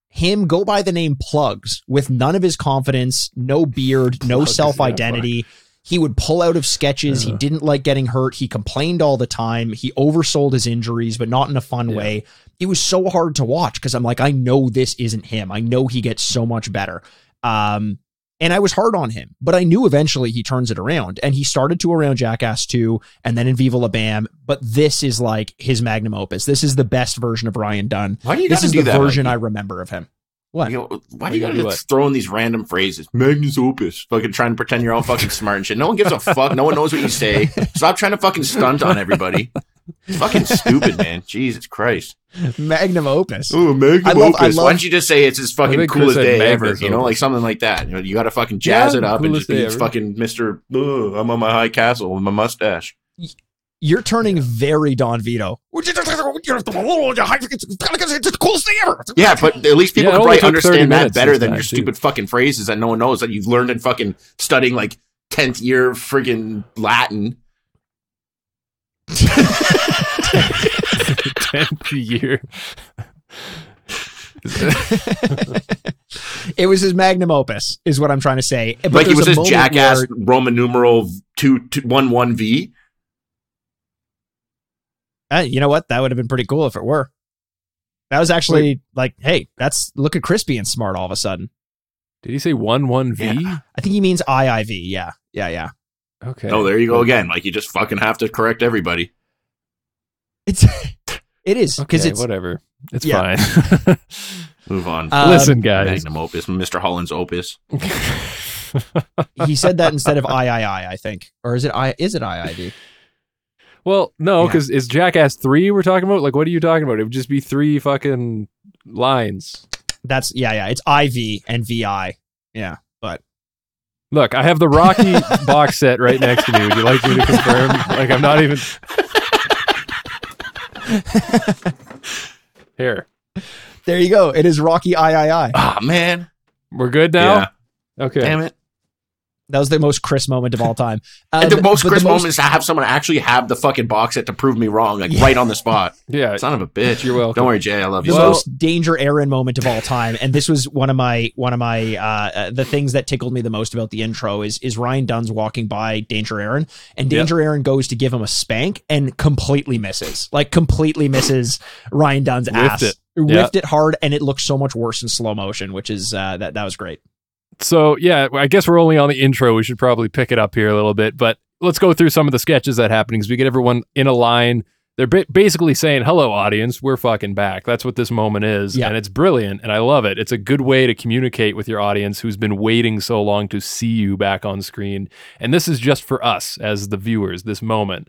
him go by the name Plugs with none of his confidence, no beard, no self-identity. He would pull out of sketches. He Uh-huh. didn't like getting hurt. He complained all the time. He oversold his injuries, but not in a fun Yeah. way. It was so hard to watch because I'm like, I know this isn't him. I know he gets so much better. Um, and I was hard on him, but I knew eventually he turns it around and he started to around Jackass 2 and then in Viva La Bam. But this is like his magnum opus. This is the best version of Ryan Dunn. Why do you This is do the that? version I remember of him. What? You know, why do you gotta gotta just throw in these random phrases? Magnus opus. Fucking trying to pretend you're all fucking smart and shit. No one gives a fuck. No one knows what you say. Stop trying to fucking stunt on everybody. It's fucking stupid, man. Jesus Christ. Magnum opus. Oh, Magnum I love- I Opus. Why don't you just say it's his fucking coolest day ever? You know, like something like that. You know, you got to fucking jazz Yeah, it up and just be fucking Mister. "Ugh, I'm on my high castle with my mustache. You're turning very Don Vito. It's the coolest thing ever. Yeah, but at least people Yeah, can probably understand that better than time, your too. stupid fucking phrases that no one knows that you've learned in fucking studying like tenth year friggin' Latin. Tenth year. It was his magnum opus, is what I'm trying to say. But like it was a this jackass where- Roman numeral two, two one one V. Uh, you know what? That would have been pretty cool if it were. That was actually like, hey, that's look at Chris being smart all of a sudden. Did he say one one V? Yeah. I think he means IIV. Yeah, yeah, yeah. Okay. Oh, there you go again. Like you just fucking have to correct everybody. It's it is because Okay, it's whatever. It's Yeah. fine. Move on. Um, Listen, guys. Magnum opus, Mr. Holland's opus. he said that instead of III. I think, or is it I? Is it IIV? Well, no, Yeah. because is Jackass three we're talking about? Like, what are you talking about? It would just be three fucking lines. That's yeah, yeah. It's IV and VI. Yeah, but Look, I have the Rocky box set right next to me. Would you like me to confirm? Like, I'm not even here. there you go. It is Rocky III. Ah man. We're good now. Yeah. Okay. Damn it. That was the most Chris moment of all time. Um, and the most but Chris most- moment is to have someone actually have the fucking box set to prove me wrong, like Yeah. right on the spot. Yeah. Son of a bitch. You're welcome. Don't worry, Jay. I love the you. Well- most danger Ehren moment of all time, and this was one of my one of my uh, uh, the things that tickled me the most about the intro is is Ryan Dunn's walking by Danger Ehren, and Yep. Danger Ehren goes to give him a spank and completely misses, like completely misses Ryan Dunn's Whiffed ass, it. whiffed it hard, and it looks so much worse in slow motion, which is uh, that that was great. So yeah, I guess we're only on the intro. We should probably pick it up here a little bit, but let's go through some of the sketches that happen because we get everyone in a line. They're ba- basically saying, "Hello, audience, we're fucking back." That's what this moment is, Yeah. and it's brilliant, and I love it. It's a good way to communicate with your audience who's been waiting so long to see you back on screen, and this is just for us as the viewers. This moment.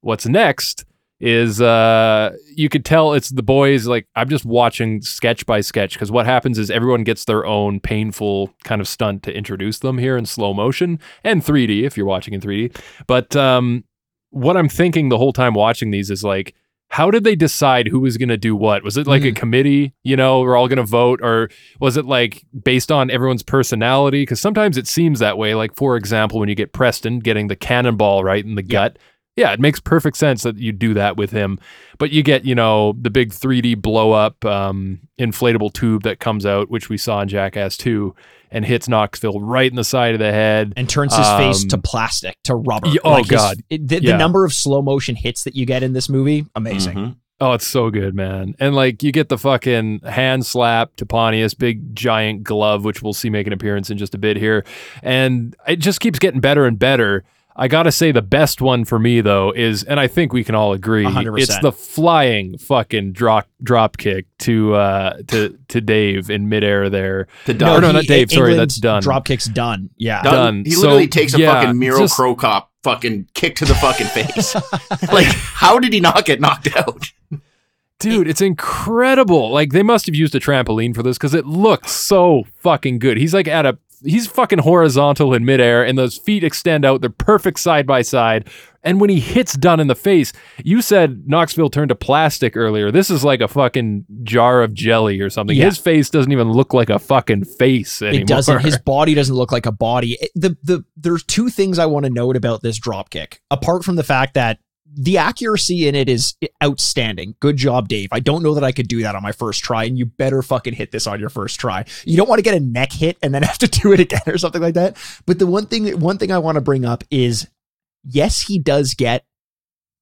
What's next is uh you could tell it's the boys like I'm just watching sketch by sketch because what happens is everyone gets their own painful kind of stunt to introduce them here in slow motion and 3D if you're watching in 3D. But um what I'm thinking the whole time watching these is like how did they decide who was going to do what? Was it like a committee, you know, we're all going to vote or was it like based on everyone's personality cuz sometimes it seems that way like for example when you get Preston getting the cannonball right in the gut yeah, it makes perfect sense that you do that with him. But you get, you know, the big 3D blow up um, inflatable tube that comes out, which we saw in Jackass 2, and hits Knoxville right in the side of the head. And turns his face Um, to plastic, to rubber. Yeah, oh, his- God. it- the, Yeah. the number of slow motion hits that you get in this movie, amazing. Mhm. Oh, it's so good, man. And like you get the fucking hand slap to Pontius, big giant glove, which we'll see make an appearance in just a bit here. And it just keeps getting better and better. I gotta say the best one for me though is, and I think we can all agree, 100%. it's the flying fucking drop drop kick to uh to to Dave in midair there. To No, Doug. no, not Dave, sorry, England's that's done. Dropkick's done. Yeah. Doug, done. He So, literally takes a yeah, fucking Mirko just- Cro Cop fucking kick to the fucking face. like, how did he not get knocked out? Dude, it's incredible. Like they must have used a trampoline for this because it looks so fucking good. He's like at a he's fucking horizontal in midair and those feet extend out. They're perfect side by side. And when he hits Dunn in the face, you said Knoxville turned to plastic earlier. This is like a fucking jar of jelly or something. Yeah. His face doesn't even look like a fucking face anymore. It doesn't. His body doesn't look like a body. It- the the there's two things I want to note about this drop kick. Apart from the fact that the accuracy in it is outstanding. Good job, Dave. I don't know that I could do that on my first try, and you better fucking hit this on your first try. You don't want to get a neck hit and then have to do it again or something like that. But the one thing one thing I want to bring up is yes, he does get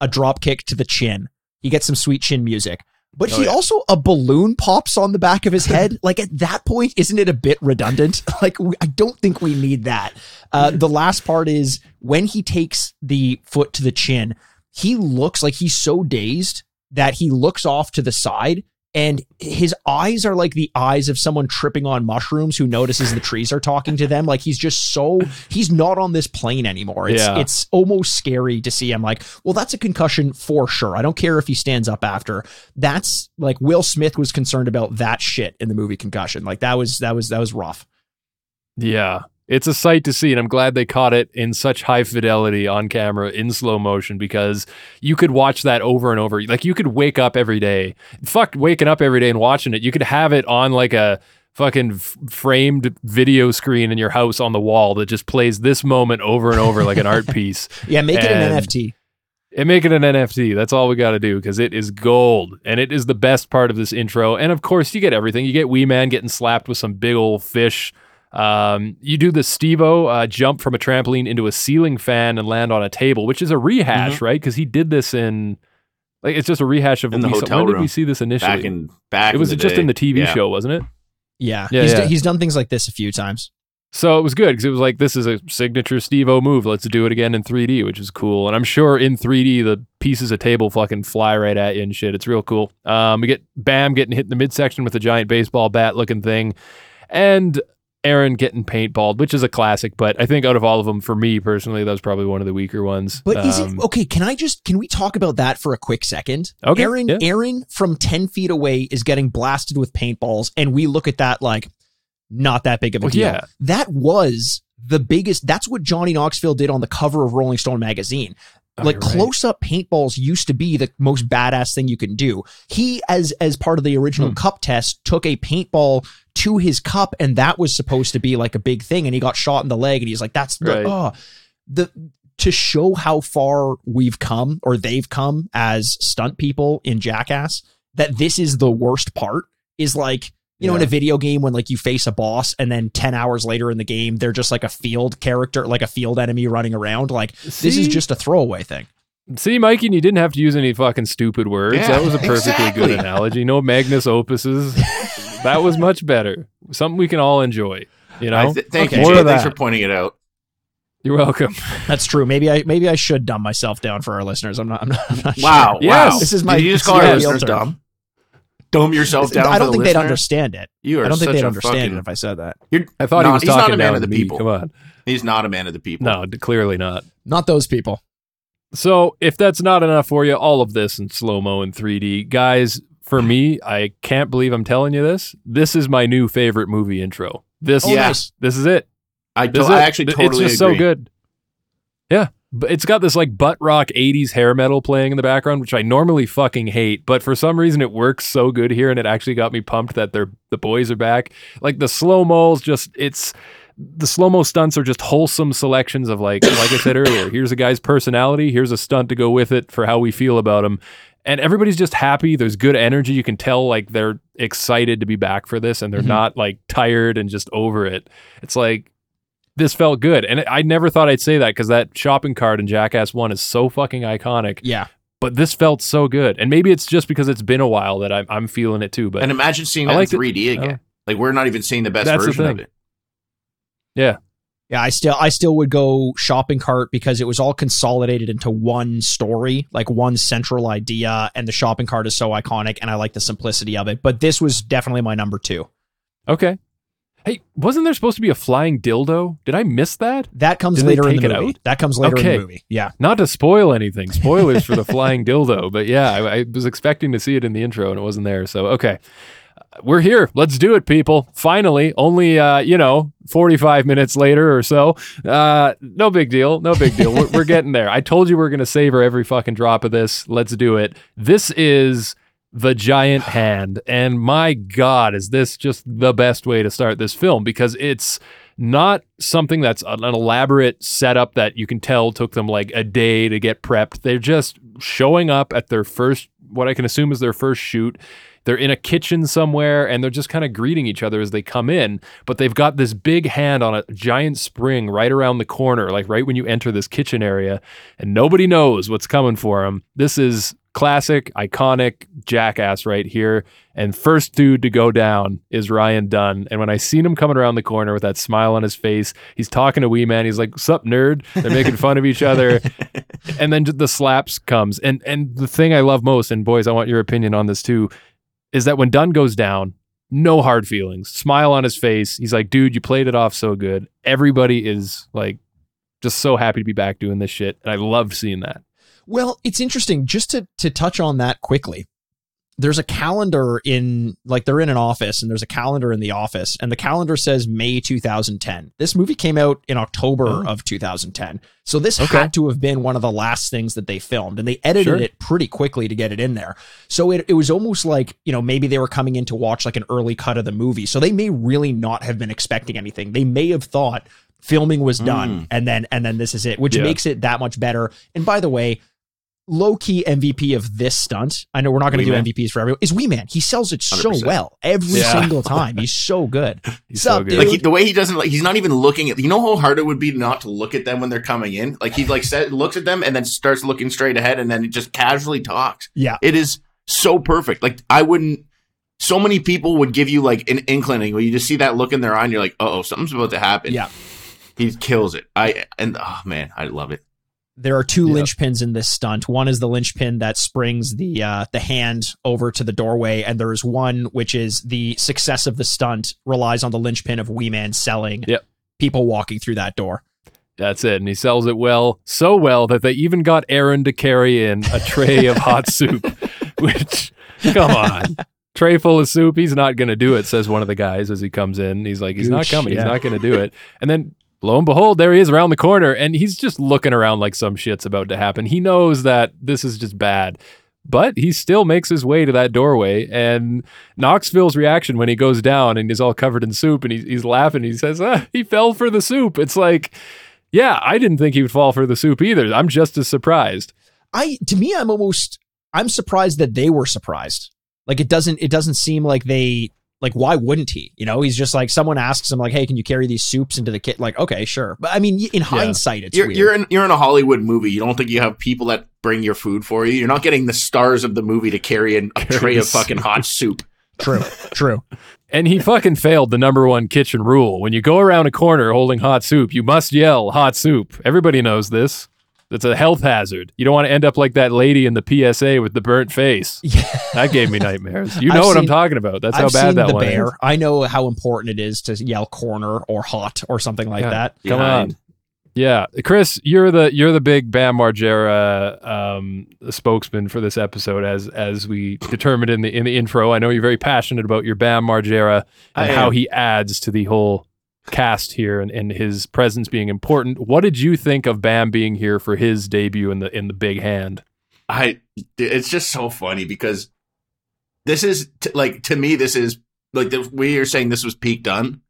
a drop kick to the chin. He gets some sweet chin music. But Oh, he yeah. also a balloon pops on the back of his head. like at that point, isn't it a bit redundant? Like we, I don't think we need that. Uh, the last part is when he takes the foot to the chin. He looks like he's so dazed that he looks off to the side and his eyes are like the eyes of someone tripping on mushrooms who notices the trees are talking to them. Like he's just so he's not on this plane anymore. It's Yeah. it's almost scary to see him like, well, that's a concussion for sure. I don't care if he stands up after. That's like Will Smith was concerned about that shit in the movie Concussion. Like that was that was that was rough. Yeah. It's a sight to see, and I'm glad they caught it in such high fidelity on camera in slow motion because you could watch that over and over. Like you could wake up every day. Fuck waking up every day and watching it. You could have it on like a fucking f- framed video screen in your house on the wall that just plays this moment over and over like an art piece. Yeah, make it an NFT. and make it an NFT. That's all we got to do because it is gold and it is the best part of this intro. And of course, you get everything. You get Wee Man getting slapped with some big old fish. Um, you do the Steve-O uh, jump from a trampoline into a ceiling fan and land on a table, which is a rehash, right? Because he did this in like it's just a rehash of In the we saw- hotel when did we see this initially? back in back. it was in the just day. in the TV Yeah. show, wasn't it? Yeah, Yeah, he's, yeah. he's done things like this a few times. So it was good because it was like this is a signature Steve-O move. Let's do it again in 3D, which is cool. And I'm sure in 3D the pieces of table fucking fly right at you and shit. It's real cool. Um, we get Bam getting hit in the midsection with a giant baseball bat looking thing, and Ehren getting paintballed, which is a classic. But I think out of all of them, for me personally, that was probably one of the weaker ones. But is Um, it okay? Can I just can we talk about that for a quick second? Okay, Ehren, yeah. Ehren from ten feet away is getting blasted with paintballs, and we look at that like not that big of a Well, deal. yeah. That was the biggest. That's what Johnny Knoxville did on the cover of Rolling Stone magazine. Oh, like right. close up paintballs used to be the most badass thing you can do. He, as as part of the original Hmm. cup test, took a paintball to his cup, and that was supposed to be like a big thing. And he got shot in the leg, and he's like, "That's the, oh the." To show how far we've come or they've come as stunt people in Jackass, that this is the worst part is like, you know, in a video game when like you face a boss and then 10 hours later in the game, they're just like a field character, like a field enemy running around. Like, this is just a throwaway thing. See, Mikey, and you didn't have to use any fucking stupid words. Yeah, that was a perfectly exactly. good analogy. No Magnus opuses. that was much better. Something we can all enjoy. You know, I th- thank Okay. you, Jay. Thanks for pointing it out. You're welcome. That's true. Maybe I maybe I should dumb myself down for our listeners. I'm not. I'm not, I'm not Wow, sure. Yes. wow. This is my- Did you just call is our listeners filter. dumb? Dumb yourself down. I don't the think they'd understand it. You are I don't think they'd understand fucking- it if I said that. You're, I thought No, he was he's not talking a man of to the me. people. Come on. he's not a man of the people. No, clearly not. Not those people. So, if that's not enough for you, all of this in slow mo and 3D, guys. For me, I can't believe I'm telling you this. This is my new favorite movie intro. This, Oh, Yeah. this is it. I, This to- is I it. actually It's just agree. so good. Yeah, but it's got this like butt rock '80s hair metal playing in the background, which I normally fucking hate. But for some reason, it works so good here, and it actually got me pumped that they're the boys are back. Like the slow mo's, just it's the slow mo stunts are just wholesome selections of like like I said earlier. Here's a guy's personality. Here's a stunt to go with it for how we feel about him. And everybody's just happy. There's good energy. You can tell like they're excited to be back for this and they're Mhm. not like tired and just over it. It's like this felt good. And I never thought I'd say that because that shopping cart in Jackass 1 is so fucking iconic. Yeah. But this felt so good. And maybe it's just because it's been a while that I'm, I'm feeling it too. But And imagine seeing I that liked it. in 3D again. Oh. Like we're not even seeing the best That's the version of it. yeah, Yeah, I still I still would go shopping cart because it was all consolidated into one story, like one central idea, and the shopping cart is so iconic and I like the simplicity of it. But this was definitely my number two. okay. Hey, wasn't there supposed to be a flying dildo? Did I miss that? That comes Did later in the movie. out? That comes later in the movie. Yeah. Not to spoil anything. Spoilers for the flying dildo. But yeah, I, I was expecting to see it in the intro and it wasn't there. So, okay. We're here. Let's do it, people. Finally, only, uh, you know, 45 minutes later or so. Uh, no big deal. No big deal. We're, we're getting there. I told you we're going to savor every fucking drop of this. Let's do it. This is the giant hand. And my God, is this just the best way to start this film? Because it's not something that's an elaborate setup that you can tell took them like a day to get prepped. They're just showing up at their first, what I can assume is their first shoot. They're in a kitchen somewhere and they're just kind of greeting each other as they come in. But they've got this big hand on a giant spring right around the corner, like right when you enter this kitchen area, and nobody knows what's coming for them. This is classic, iconic jackass right here. And first dude to go down is Ryan Dunn. And when I seen him coming around the corner with that smile on his face, he's talking to Wee Man. He's like, "Sup, nerd?" They're making fun of each other, and then the slaps comes. And and the thing I love most, and boys, I want your opinion on this too. is that when Dunn goes down, no hard feelings, smile on his face. He's like, dude, you played it off so good. Everybody is like just so happy to be back doing this shit. And I loved seeing that. Well, it's interesting just to to touch on that quickly. There's a calendar in like they're in an office and there's a calendar in the office and the calendar says May 2010. This movie came out in October Oh. of 2010. So this Okay. had to have been one of the last things that they filmed and they edited Sure. it pretty quickly to get it in there. So it, it was almost like, you know, maybe they were coming in to watch like an early cut of the movie. So they may really not have been expecting anything. They may have thought filming was hmm. done and then and then this is it, which Yeah. makes it that much better. And by the way, low key MVP of this stunt. I know we're not going to do Man. MVPs for everyone. Is Wee Man. He sells it so 100%. well every Yeah. single time. He's so good. He's Sup, so good. dude? Like he, the way he doesn't like, he's not even looking at. You know how hard it would be not to look at them when they're coming in. Like he like said, looks at them and then starts looking straight ahead, and then just casually talks. Yeah. It is so perfect. Like I wouldn't. So many people would give you like an inclining where you just see that look in their eye, and you're like, "Oh, something's about to happen." Yeah. he kills it. I and oh man, I love it. There are two Yeah. linchpins in this stunt. One is the linchpin that springs the uh, the hand over to the doorway, and there is one which is the success of the stunt relies on the linchpin of Wee Man selling Yep. people walking through that door. That's it. And he sells it well, so well that they even got Ehren to carry in a tray of hot soup, which, come on. Tray full of soup. He's not going to do it, says one of the guys as he comes in. He's like, he's not coming. yeah. He's not going to do it. And then lo and behold, there he is around the corner and he's just looking around like some shit's about to happen. He knows that this is just bad. But he still makes his way to that doorway, and Knoxville's reaction when he goes down and he's all covered in soup and he's, he's laughing. He says, ah, "He fell for the soup." It's like, yeah, I didn't think he would fall for the soup either. I'm just as surprised. I to me, I'm almost I'm surprised that they were surprised. Like it doesn't it doesn't seem like they like why wouldn't he? You know, he's just like someone asks him like, hey, can you carry these soups into the kit? Like, okay, sure. But I mean, in hindsight, it's You're weird. you're in you're in a Hollywood movie. You don't think you have people that bring your food for you. You're not getting the stars of the movie to carry in a tray of fucking hot soup. true, true. And he fucking failed the number one kitchen rule. When you go around a corner holding hot soup, you must yell hot soup. Everybody knows this. It's a health hazard. You don't want to end up like that lady in the PSA with the burnt face. Yeah. That gave me nightmares. You know I've what I'm talking about. That's how I've bad seen that the one bear. is. I know how important it is to yell corner or hot or something like Yeah. that. Come Behind. on. Yeah, Chris, you're the you're the big Bam Margera um, spokesman for this episode, as as we determined in the in the intro. I know you're very passionate about your Bam Margera and how he adds to the whole cast here and, and his presence being important. What did you think of Bam being here for his debut in the in the big hand? I it's just so funny because this is t- like to me this is like the way you're saying this was peak Dunn.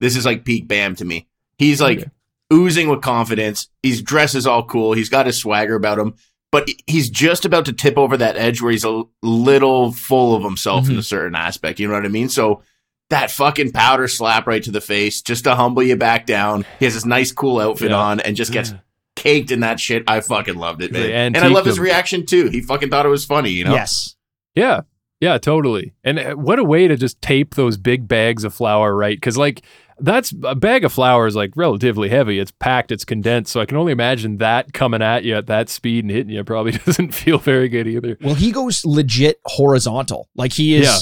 This is like peak Bam to me. He's like Okay. oozing with confidence. He's dresses all cool. He's got his swagger about him, but he's just about to tip over that edge where he's a little full of himself in Mhm. a certain aspect. You know what I mean? So that fucking powder slap right to the face just to humble you back down. He has this nice cool outfit Yeah. on and just gets caked in that shit. I fucking loved it, man. And I love his reaction too. He fucking thought it was funny, you know? Yes. Yeah. Yeah, totally. And uh, what a way to just tape those big bags of flour, right? Because, like, that's a bag of flour is like relatively heavy. It's packed, it's condensed. So I can only imagine that coming at you at that speed and hitting you probably doesn't feel very good either. Well, he goes legit horizontal. Like he is Yeah.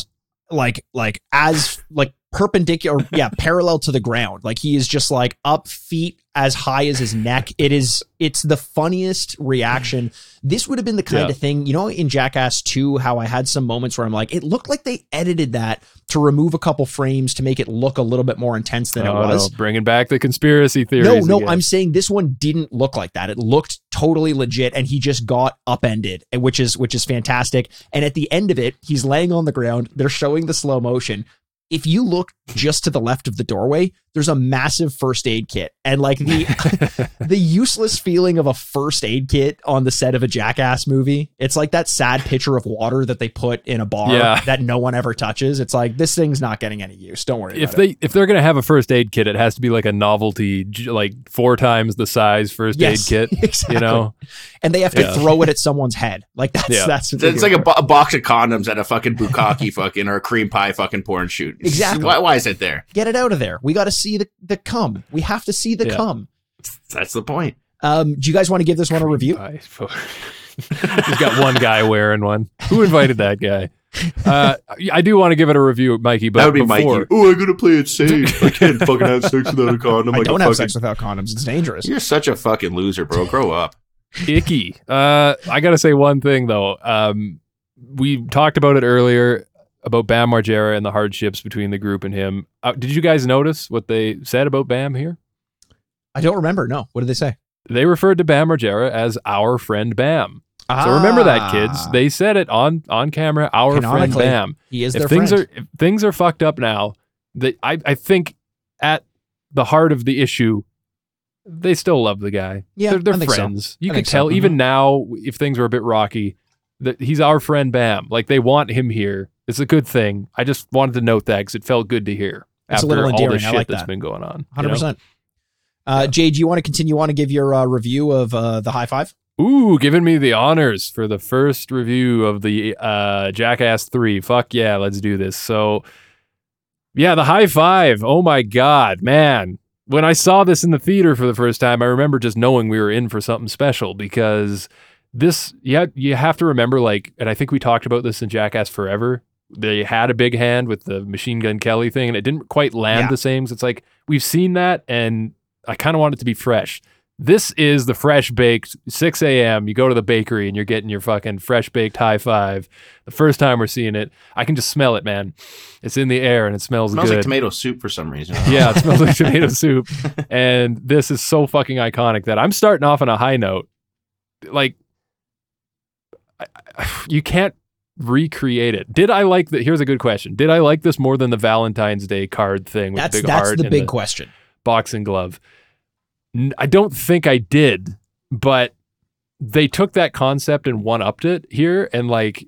Like like as like perpendicular yeah, parallel to the ground. Like he is just like up feet as high as his neck. It is it's the funniest reaction. This would have been the kind Yeah. of thing, you know, in Jackass 2 how I had some moments where I'm like it looked like they edited that to remove a couple frames to make it look a little bit more intense than Oh, it was. no, bringing back the conspiracy theories. No, no, again. I'm saying this one didn't look like that. It looked totally legit and he just got upended, which is which is fantastic. And at the end of it, he's laying on the ground. They're showing the slow motion. If you look just to the left of the doorway, there's a massive first aid kit. And like the the useless feeling of a first aid kit on the set of a jackass movie. It's like that sad pitcher of water that they put in a bar Yeah. that no one ever touches. It's like this thing's not getting any use. Don't worry if about it. they if they're gonna have a first aid kit, it has to be like a novelty, like four times the size first Yes, aid kit. exactly. You know, and they have to Yeah. throw it at someone's head. Like that's Yeah. that's what So they it's like a, bo- a box of condoms at a fucking bukkake fucking or a cream pie fucking porn shoot. Exactly. Why, why is it there? get it out of there. We got to see the the cum. We have to see the Yeah. cum. That's the point. Um, do you guys want to give this one a review? Pie. Just got one guy wearing one. Who invited that guy? Uh, I do want to give it a review, Mikey. But that would be before, Mikey. Oh, I gotta play it safe. I can't fucking have sex without a condom. I like don't have fucking- sex without condoms. It's dangerous. You're such a fucking loser, bro. Grow up. icky. Uh, I gotta say one thing though. Um, we talked about it earlier about Bam Margera and the hardships between the group and him. Uh, did you guys notice what they said about Bam here? I don't remember. No. What did they say? They referred to Bam Margera as our friend Bam. So remember that, kids. Ah, They said it on on camera. Our friend Bam. he is if their things friend. are if things are fucked up now, they I, I think at the heart of the issue, they still love the guy. Yeah, they're, they're think so. friends. You I so. tell Mhm. even now if things were a bit rocky that he's our friend Bam. Like they want him here. It's a good thing. I just wanted to note that because it felt good to hear It's a after little all endearing. the I shit like that's that. been going on. you Hundred know? percent. Uh, Jay, do you want to continue on and give your uh, review of uh, the high five? Ooh, giving me the honors for the first review of the uh, Jackass 3. Fuck yeah, let's do this. So, yeah, the high five. Oh my God, man. When I saw this in the theater for the first time, I remember just knowing we were in for something special because this, yeah, you have to remember, like, and I think we talked about this in Jackass Forever. They had a big hand with the Machine Gun Kelly thing, and it didn't quite land Yeah. the same. So it's like, we've seen that, and I kind of want it to be fresh. This is the fresh baked 6 a.m. You go to the bakery and you're getting your fucking fresh baked high five. The first time we're seeing it, I can just smell it, man. It's in the air and it smells, smells good. like tomato soup for some reason. yeah, it smells like tomato soup. And this is so fucking iconic that I'm starting off on a high note. Like, I, I, you can't recreate it. Did I like that? Here's a good question. Did I like this more than the Valentine's Day card thing with That's the big that's heart the big question. boxing glove. I don't think I did, but they took that concept and one upped it here, and like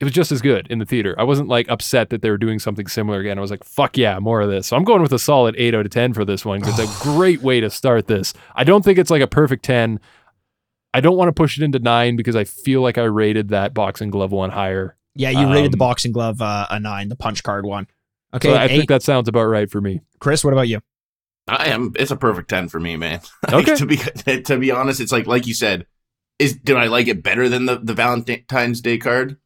it was just as good in the theater. I wasn't like upset that they were doing something similar again. I was like, "Fuck yeah, more of this." So I'm going with a solid eight out of ten for this one because it's a great way to start this. I don't think it's like a perfect ten. I don't want to push it into nine because I feel like I rated that boxing glove one higher. Yeah, you rated the Um, boxing glove uh, a nine, the punch card one. Okay, so I eight. think that sounds about right for me. Chris, what about you? I am. It's a perfect ten for me, man. Okay. to be to be honest, it's like like you said. Is did I like it better than the the Valentine's Day card?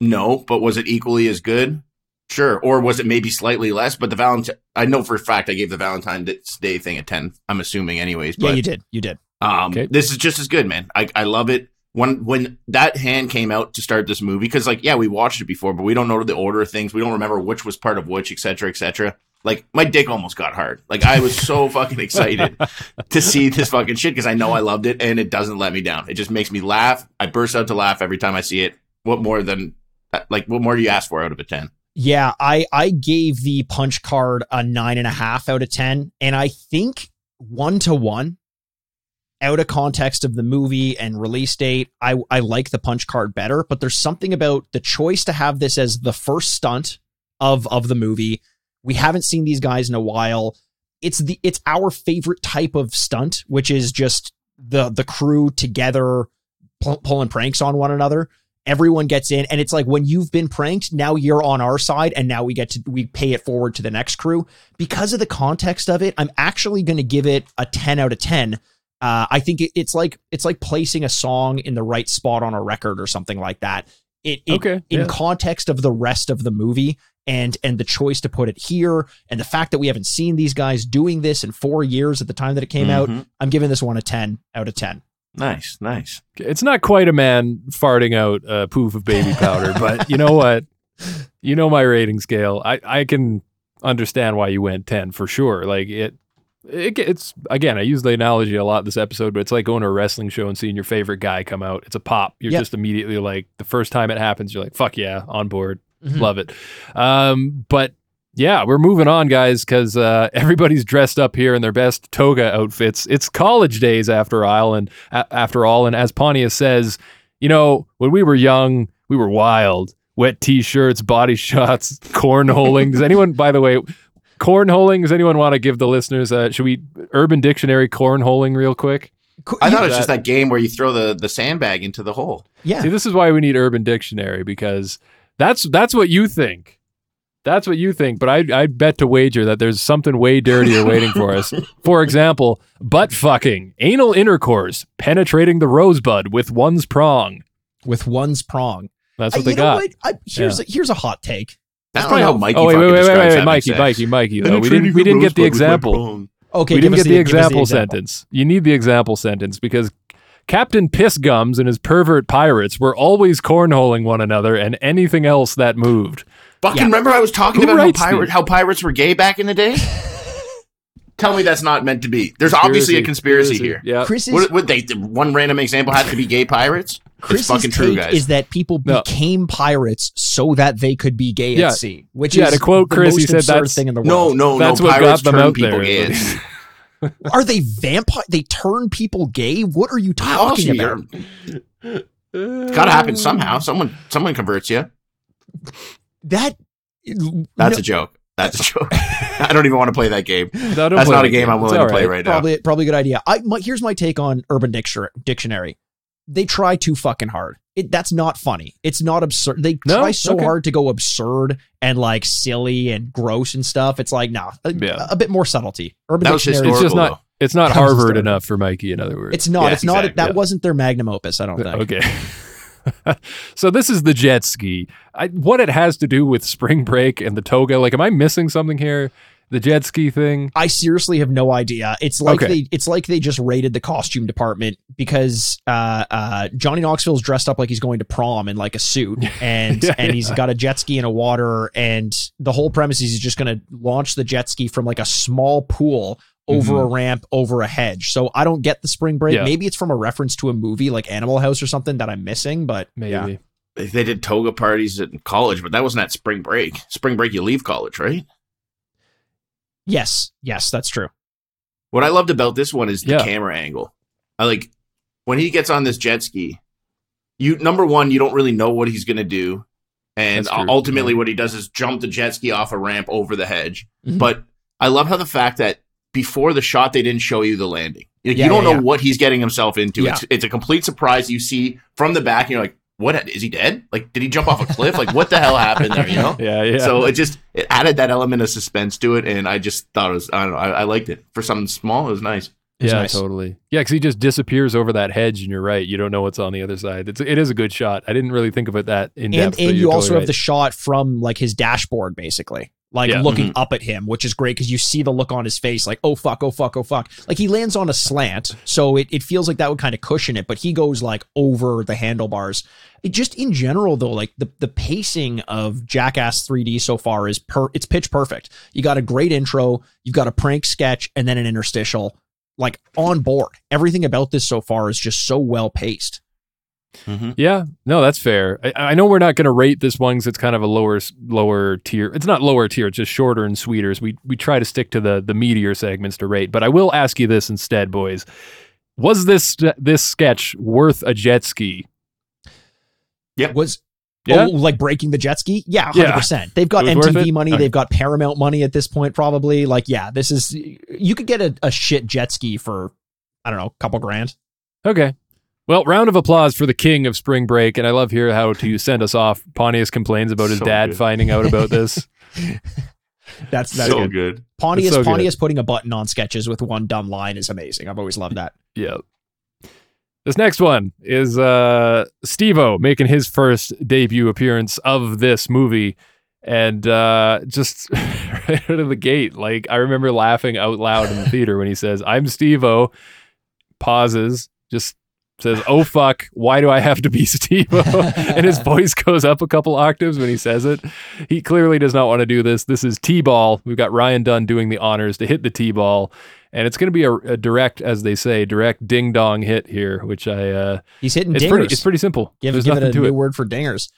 No, but was it equally as good? Sure. Or was it maybe slightly less? But the Valentine, I know for a fact I gave the Valentine's Day thing a ten. I'm assuming, anyways. Yeah, you did. You did. Um, Okay. this is just as good, man. I, I love it. When when that hand came out to start this movie, because like yeah, we watched it before, but we don't know the order of things. We don't remember which was part of which, etc., cetera, et cetera. Like my dick almost got hard. Like I was so fucking excited to see this fucking shit because I know I loved it and it doesn't let me down. It just makes me laugh. I burst out to laugh every time I see it. What more than like what more do you ask for out of a ten? Yeah, I I gave the punch card a nine and a half out of ten, and I think one to one, out of context of the movie and release date, I I like the punch card better. But there's something about the choice to have this as the first stunt of of the movie. We haven't seen these guys in a while. It's the it's our favorite type of stunt, which is just the the crew together pull, pulling pranks on one another everyone gets in and it's like when you've been pranked now you're on our side and now we get to we pay it forward to the next crew because of the context of it i'm actually going to give it a 10 out of 10 uh, i think it, it's like it's like placing a song in the right spot on a record or something like that it, it Okay, in yeah. context of the rest of the movie and and the choice to put it here and the fact that we haven't seen these guys doing this in four years at the time that it came out Mhm. i'm giving this one a 10 out of 10 Nice, nice. It's not quite a man farting out a poof of baby powder, but you know what? You know my rating scale. I, I can understand why you went 10 for sure. Like it, it it's again, I use the analogy a lot this episode, but it's like going to a wrestling show and seeing your favorite guy come out. It's a pop. You're Yep. just immediately like the first time it happens, you're like, fuck yeah, on board. Mhm. Love it. Um, but yeah, we're moving on, guys, because uh, everybody's dressed up here in their best toga outfits. It's college days after all, and a- after all, and as Pontius says, you know, when we were young, we were wild. Wet t-shirts, body shots, cornholing. Does anyone, by the way, cornholing? Does anyone want to give the listeners? Uh, should we Urban Dictionary cornholing real quick? I thought it was just that game where you throw the the sandbag into the hole. yeah See, this is why we need Urban Dictionary because that's that's what you think. That's what you think, but I I bet to wager that there's something way dirtier waiting for us. For example, butt fucking, anal intercourse, penetrating the rosebud with one's prong. with one's prong. That's Uh, what they you know got. what? I, here's a, here's a hot take. That's probably how Mikey Oh wait, fucking wait, wait, wait, wait, having Mikey, sex. Mikey, Mikey. Though we didn't we didn't get the example. Okay, we didn't get the, give us example sentence. You need the example sentence because Captain Pissgums and his pervert pirates were always cornholing one another and anything else that moved. Fucking Yeah. remember I was talking Who about how, pirate, how pirates were gay back in the day? Tell me that's not meant to be. There's obviously a conspiracy, here. Yeah. Chris's What would they? One random example had to be gay pirates. Chris's it's fucking true, take guys. is that people No. became pirates so that they could be gay Yeah. at sea, which Yeah, is to quote the Chris, he most said absurd that's- thing in the world no, world. no, That's no. what got Pirates them turn out people there. gay. Are they vampire? They turn people gay? What are you How else talking you- about? It's gotta happen somehow. Someone, someone converts you. That That's no, a joke. That's a joke. I don't even want to play that game. No, That's not a game I'm It's willing all to play right now. probably probably a good idea. I my, here's my take on Urban Dictionary. Dictionary. They try too fucking hard. It, that's not funny. It's not absurd. They No? try so Okay. hard to go absurd and like silly and gross and stuff. It's like nah, a, Yeah. a bit more subtlety. Urban That was Dictionary. It's just Historical, not. It's not That Harvard hysterical. enough for Mikey. In other words, It's not. Yeah, it's not. exactly. That wasn't their magnum opus. I don't think. Okay. so this is the jet ski. I, what it has to do with spring break and the toga? Like, am I missing something here? The jet ski thing. I seriously have no idea. It's like Okay. they it's like they just raided the costume department because uh, uh, Johnny Knoxville's dressed up like he's going to prom in like a suit and Yeah, and he's yeah. got a jet ski in a water and the whole premise is he's just going to launch the jet ski from like a small pool over a ramp over a hedge. So I don't get the spring break. Mm-hmm. Yeah. Maybe it's from a reference to a movie like Animal House or something that I'm missing, but Maybe. yeah. They did toga parties in college, but that wasn't at spring break. Spring break, you leave college, right? Yes, yes, that's true. What I loved about this one is the Yeah. camera angle. I like when he gets on this jet ski. You number one, you don't really know what he's gonna do, and ultimately, yeah. what he does is jump the jet ski off a ramp over the hedge. Mhm. But I love how the fact that before the shot, they didn't show you the landing. Like, Yeah, you don't know what he's getting himself into. It's it's a complete surprise. You see from the back, you're like, "What is he dead? Like, did he jump off a cliff? Like, what the hell happened there?" You know. Yeah, yeah. So it just it added that element of suspense to it, and I just thought it was I don't know I, I liked it for something small. It was nice. It's yeah, nice. totally. Yeah, because he just disappears over that hedge, and you're right. You don't know what's on the other side. It's it is a good shot. I didn't really think of it that in and depth. and you also have the shot from like his dashboard basically like Yeah. looking mm-hmm. up at him which is great because you see the look on his face like oh fuck oh fuck oh fuck. Like he lands on a slant so it, it feels like that would kind of cushion it but he goes like over the handlebars. It just in general though like the, the pacing of jackass 3d so far is per it's pitch perfect. You got a great intro you've got a prank sketch and then an interstitial. Like on board. Everything about this so far is just so well paced Mm-hmm. Yeah, no, that's fair. I, I know we're not going to rate this one because it's kind of a lower lower tier. It's not lower tier; it's just shorter and sweeter. So we we try to stick to the the meatier segments to rate. But I will ask you this instead, boys: Was this this sketch worth a jet ski? Yeah, was Yeah? Oh, like breaking the jet ski? Yeah, Yeah. 100%. They've got It was worth MTV money. Okay. They've got Paramount money at this point, probably. Like, yeah, this is, you could get a, a shit jet ski for, I don't know, a couple grand. Okay. Well, round of applause for the king of spring break, and I love here how to send us off. Pontius complains about his So dad good. finding out about this. That's, that's so good. good. Pontius, It's so good. Pontius putting a button on sketches with one dumb line is amazing. I've always loved that. Yeah. This next one is uh Steve-O making his first debut appearance of this movie. And uh just right out of the gate, like I remember laughing out loud in the theater when he says, I'm Steve-O, pauses, just says, Oh fuck, why do I have to be Steve-O? and his voice goes up a couple octaves when he says it. He clearly does not want to do this. This is T-ball. We've got Ryan Dunn doing the honors to hit the T-ball and it's going to be a, a direct, as they say, direct ding dong hit here, which I uh, He's hitting it's dingers. pretty it's pretty simple. give, There's give it nothing a to new it. word for dingers.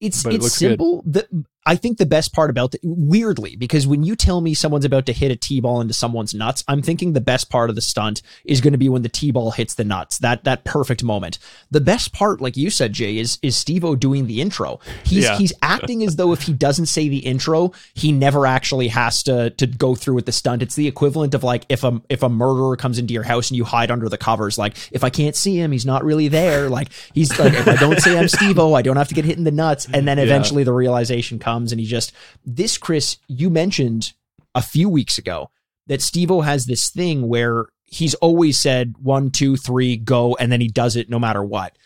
It's But it it's good. simple. The, I think the best part about it, weirdly, because when you tell me someone's about to hit a T-ball into someone's nuts, I'm thinking the best part of the stunt is going to be when the T-ball hits the nuts. That that perfect moment. The best part, like you said, Jay, is is Steve-O doing the intro. He's Yeah. he's acting as though if he doesn't say the intro, he never actually has to to go through with the stunt. It's the equivalent of like if a if a murderer comes into your house and you hide under the covers. Like if I can't see him, he's not really there. Like he's like if I don't say I'm Steve-O, I don't have to get hit in the nuts. And then Yeah. eventually the realization comes. Comes and he just this Chris, you mentioned a few weeks ago that Steve-O has this thing where he's always said one, two, three, go, and then he does it no matter what.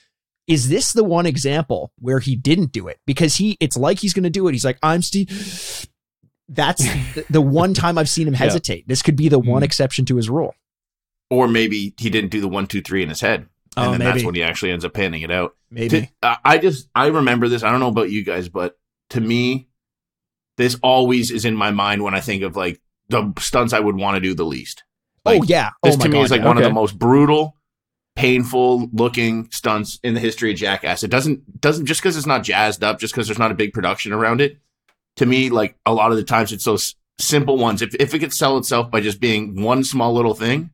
Is this the one example where he didn't do it? Because he, it's like he's going to do it. He's like, I'm Steve. That's the, the one time I've seen him hesitate. This could be the one Mhm. exception to his rule. Or maybe he didn't do the one, two, three in his head. And Oh, then that's when he actually ends up panning it out. Maybe. To- I I just I remember this. I don't know about you guys, but to me, this always is in my mind when I think of like the stunts I would want to do the least. oh yeah. Oh this oh my to me God, is like yeah. one of the most brutal, painful looking stunts in the history of Jackass. It doesn't doesn't just because it's not jazzed up, just because there's not a big production around it. To me, like a lot of the times, it's those simple ones. If if it could sell itself by just being one small little thing,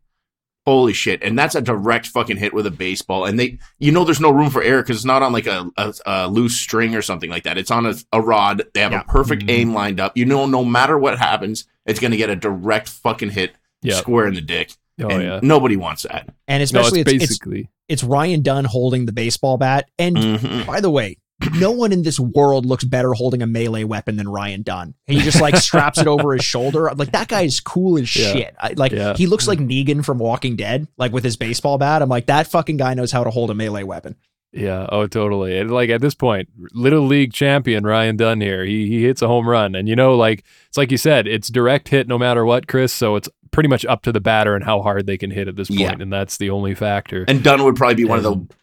holy shit! And that's a direct fucking hit with a baseball. And they, you know, there's no room for error because it's not on like a, a, a loose string or something like that. It's on a, a rod. They have Yeah. a perfect Mhm. aim lined up. You know, no matter what happens, it's going to get a direct fucking hit Yeah. square in the dick. Oh and yeah. nobody wants that. and especially it's it's, it's basically it's Ryan Dunn holding the baseball bat. And Mhm. by the way, no one in this world looks better holding a melee weapon than Ryan Dunn. He just like straps it over his shoulder. I'm like that guy is cool as Yeah. shit. I, like Yeah. he looks like Negan from Walking Dead, like with his baseball bat. I'm like that fucking guy knows how to hold a melee weapon. Yeah. Oh, totally. And like at this point, little league champion Ryan Dunn here. He he hits a home run, and you know, like it's like you said, it's direct hit no matter what, Chris. So it's pretty much up to the batter and how hard they can hit at this point, Yeah. and that's the only factor. And Dunn would probably be one of the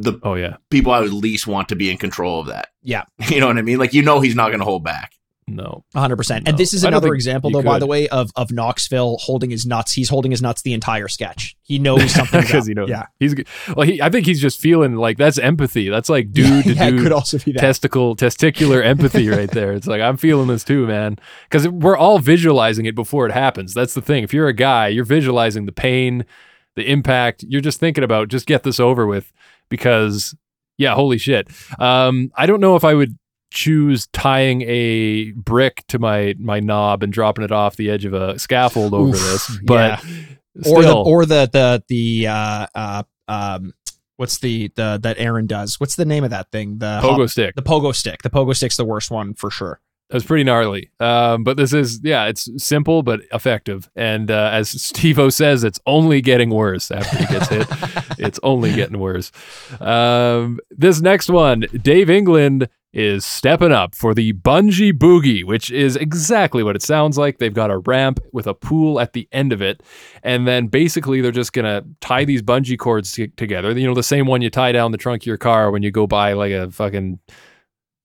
the oh yeah, people I would least want to be in control of that. Yeah. You know what I mean? Like you know he's not going to hold back. no, 100%. And this is another example, you though, by the way, of, of Knoxville holding his nuts. He's holding his nuts the entire sketch. He knows something. because he knows. Yeah. he's well. He, I think he's just feeling like that's empathy. That's like dude to yeah, it dude could also be that. testicle testicular empathy right there. It's like I'm feeling this too, man. Because we're all visualizing it before it happens. That's the thing. If you're a guy, you're visualizing the pain, the impact. You're just thinking about just get this over with. Because yeah, holy shit. Um, I don't know if I would choose tying a brick to my my knob and dropping it off the edge of a scaffold over Oof, this, but or the or the the the uh uh um what's the the that Ehren does? What's the name of that thing? The pogo hop- stick. the pogo stick. The pogo stick's the worst one for sure. It was pretty gnarly. Um, but this is, yeah, it's simple but effective. And uh, as Steve-O says, it's only getting worse after he gets hit. it's only getting worse. Um, this next one, Dave England is stepping up for the bungee boogie, which is exactly what it sounds like. They've got a ramp with a pool at the end of it. And then basically they're just going to tie these bungee cords t- together. You know, the same one you tie down the trunk of your car when you go by like a fucking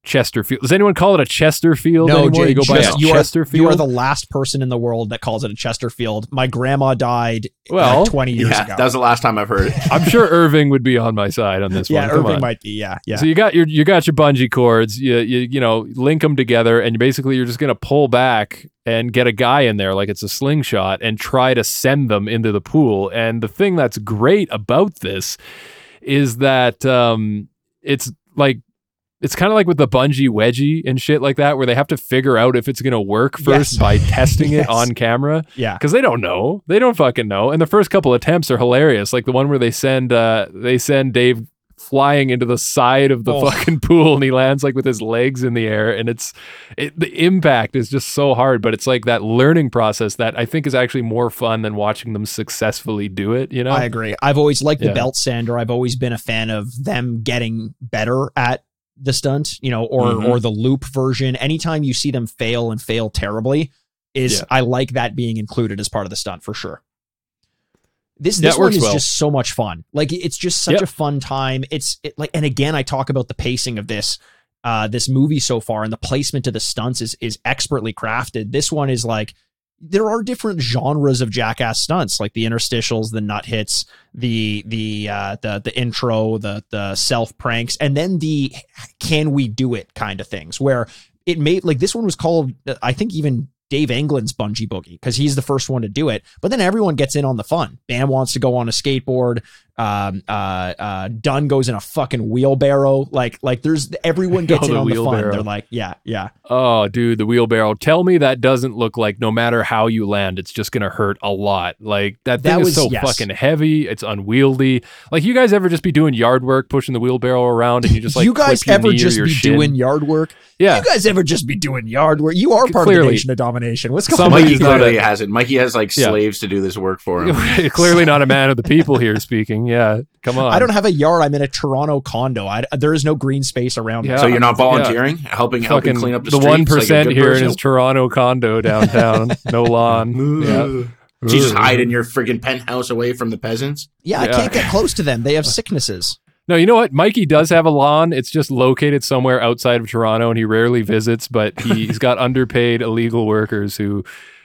Chesterfield. Does anyone call it a Chesterfield No, anymore? Jay, you go by just- a you are, Chesterfield. you are the last person in the world that calls it a Chesterfield. My grandma died uh, Well, 20 years yeah, ago. that was the last time I've heard it. I'm sure Irving would be on my side on this yeah, one. Come Irving on. might be. Yeah, yeah. So you got your you got your bungee cords. You you you know link them together, and basically you're just gonna pull back and get a guy in there like it's a slingshot and try to send them into the pool. And the thing that's great about this is that um, it's like it's kind of like with the bungee wedgie and shit like that, where they have to figure out if it's gonna work first Yes. by testing Yes. it on camera yeah. because they don't know. They don't fucking know. And the first couple attempts are hilarious, like the one where they send uh they send Dave flying into the side of the Oh. fucking pool and he lands like with his legs in the air and it's it, the impact is just so hard but it's like that learning process that i think is actually more fun than watching them successfully do it you know I agree. I've always liked the belt sander. I've always been a fan of them getting better at the stunt, you know, or Mhm. or the loop version. Anytime you see them fail and fail terribly, is Yeah. I like that being included as part of the stunt for sure. This this one is well. just so much fun. Like it's just such Yep. a fun time. It's it, like, and again, I talk about the pacing of this uh this movie so far, and the placement of the stunts is is expertly crafted. This one is like there are different genres of jackass stunts, like the interstitials, the nut hits, the the uh, the the intro, the the self pranks, and then the can we do it kind of things, where it made like this one was called, I think even Dave England's bungee boogie because he's the first one to do it. But then everyone gets in on the fun. Bam wants to go on a skateboard. Um, uh, uh, Dunn goes in a fucking wheelbarrow. Like, like there's everyone gets Oh, in the on the fun. wheelbarrow. They're like, yeah, yeah. Oh, dude, the wheelbarrow. Tell me that doesn't look like no matter how you land, it's just gonna hurt a lot. Like that thing That is was- so yes. fucking heavy. It's unwieldy. Like you guys ever just be doing yard work, pushing the wheelbarrow around, and you just like you guys ever just be shin? doing yard work? Yeah, You guys ever just be doing yard work? You are part of the nation of domination. What's going Somebody- on? Mikey clearly hasn't. Mikey has like Yeah. slaves to do this work for him. clearly not a man of the people here speaking. Yeah, come on. I don't have a yard. I'm in a Toronto condo. I, there is no green space around Yeah. me. so you're not volunteering, helping helping fucking clean up the, the streets one like a percent here in person? his Toronto condo downtown. no lawn. yeah. So you just hide in your friggin' penthouse away from the peasants. Yeah, I can't get close to them. They have sicknesses. No, you know what? Mikey does have a lawn. It's just located somewhere outside of Toronto, and he rarely visits. But he, he's got underpaid illegal workers who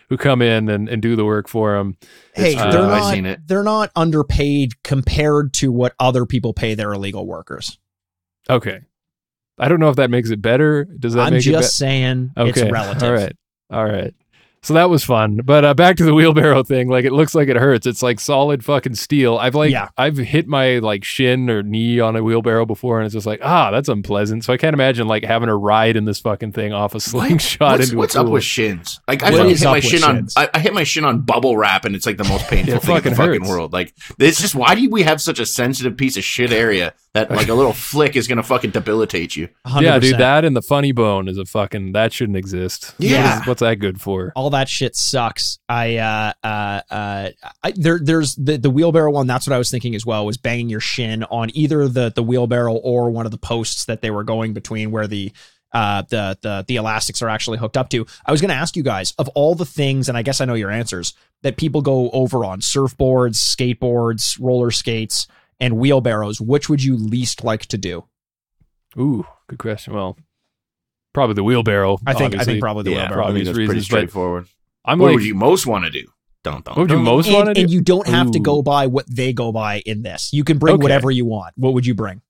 who come in and, and do the work for them. Hey, true. they're uh, not. seen it. They're not underpaid compared to what other people pay their illegal workers. Okay, I don't know if that makes it better. Does that I'm make just it saying okay? it's relative. All right, all right. So that was fun. But uh, back to the wheelbarrow thing. Like it looks like it hurts. It's like solid fucking steel. I've like Yeah. I've hit my like shin or knee on a wheelbarrow before, and it's just like ah, that's unpleasant. So I can't imagine like having a ride in this fucking thing off a slingshot What's, into what's a up pool. with shins? Like I What fucking is hit my with shin on? I, I hit my shin on bubble wrap, and it's like the most painful It thing in the fucking fucking world. Like it's just why do we have such a sensitive piece of shit area that like a little flick is gonna fucking debilitate you? 100%. Yeah, dude, that and the funny bone is a fucking that shouldn't exist. Yeah. What's, what's that good for? all that shit sucks. I uh uh uh I, there there's the the wheelbarrow one. That's what I was thinking as well. Was banging your shin on either the the wheelbarrow or one of the posts that they were going between where the uh the the the elastics are actually hooked up to. I was going to ask you guys of all the things, and I guess I know your answers that people go over on surfboards, skateboards, roller skates, and wheelbarrows. Which would you least like to do? Ooh, good question. Well, probably the wheelbarrow. I think I think probably the yeah, wheelbarrow. probably. I mean, that's pretty reasons, but straightforward. I'm What like, would you most want to do? Don't don't. what would you most want to do? and you don't have to go by what they go by in this. You can bring Okay. whatever you want. What would you bring?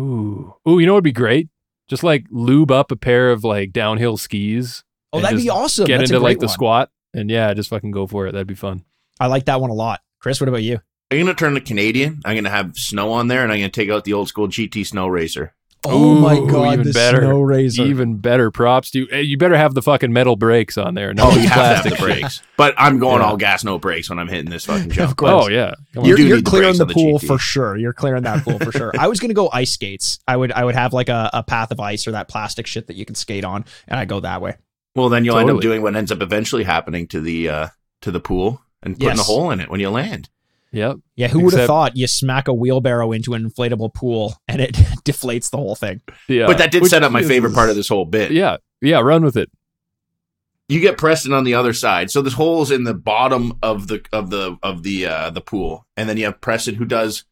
Ooh, ooh, you know what would be great? Just like lube up a pair of like downhill skis. Oh, that'd be awesome. Get That's a into like great the one. squat, and yeah, just fucking go for it. That'd be fun. I like that one a lot. Chris, what about you? I'm gonna turn to Canadian. I'm gonna have snow on there, and I'm gonna take out the old school GT snow racer. Oh my god, even the better. snow razor. Even better props to you. Eh, You better have the fucking metal brakes on there. No Oh, you have to have plastic the brakes, but I'm going Yeah. all gas, no brakes when I'm hitting this fucking jump. Of course. Oh yeah, Come. You You're, you're clearing the the pool GT. for sure. You're clearing that pool for sure. I was gonna go ice skates. I would I would have like a, a path of ice or that plastic shit that you can skate on, and I go that way. Well, then you'll end up doing what ends up eventually happening to the uh, to the pool and putting Yes. a hole in it when you land. Yep. Yeah, who would have Except- thought you smack a wheelbarrow into an inflatable pool and it deflates the whole thing? Yeah. but that did Which set up my is- favorite part of this whole bit. Yeah. Yeah. Run with it. You get Preston on the other side, so this hole's in the bottom of the of the of the uh, the pool, and then you have Preston who does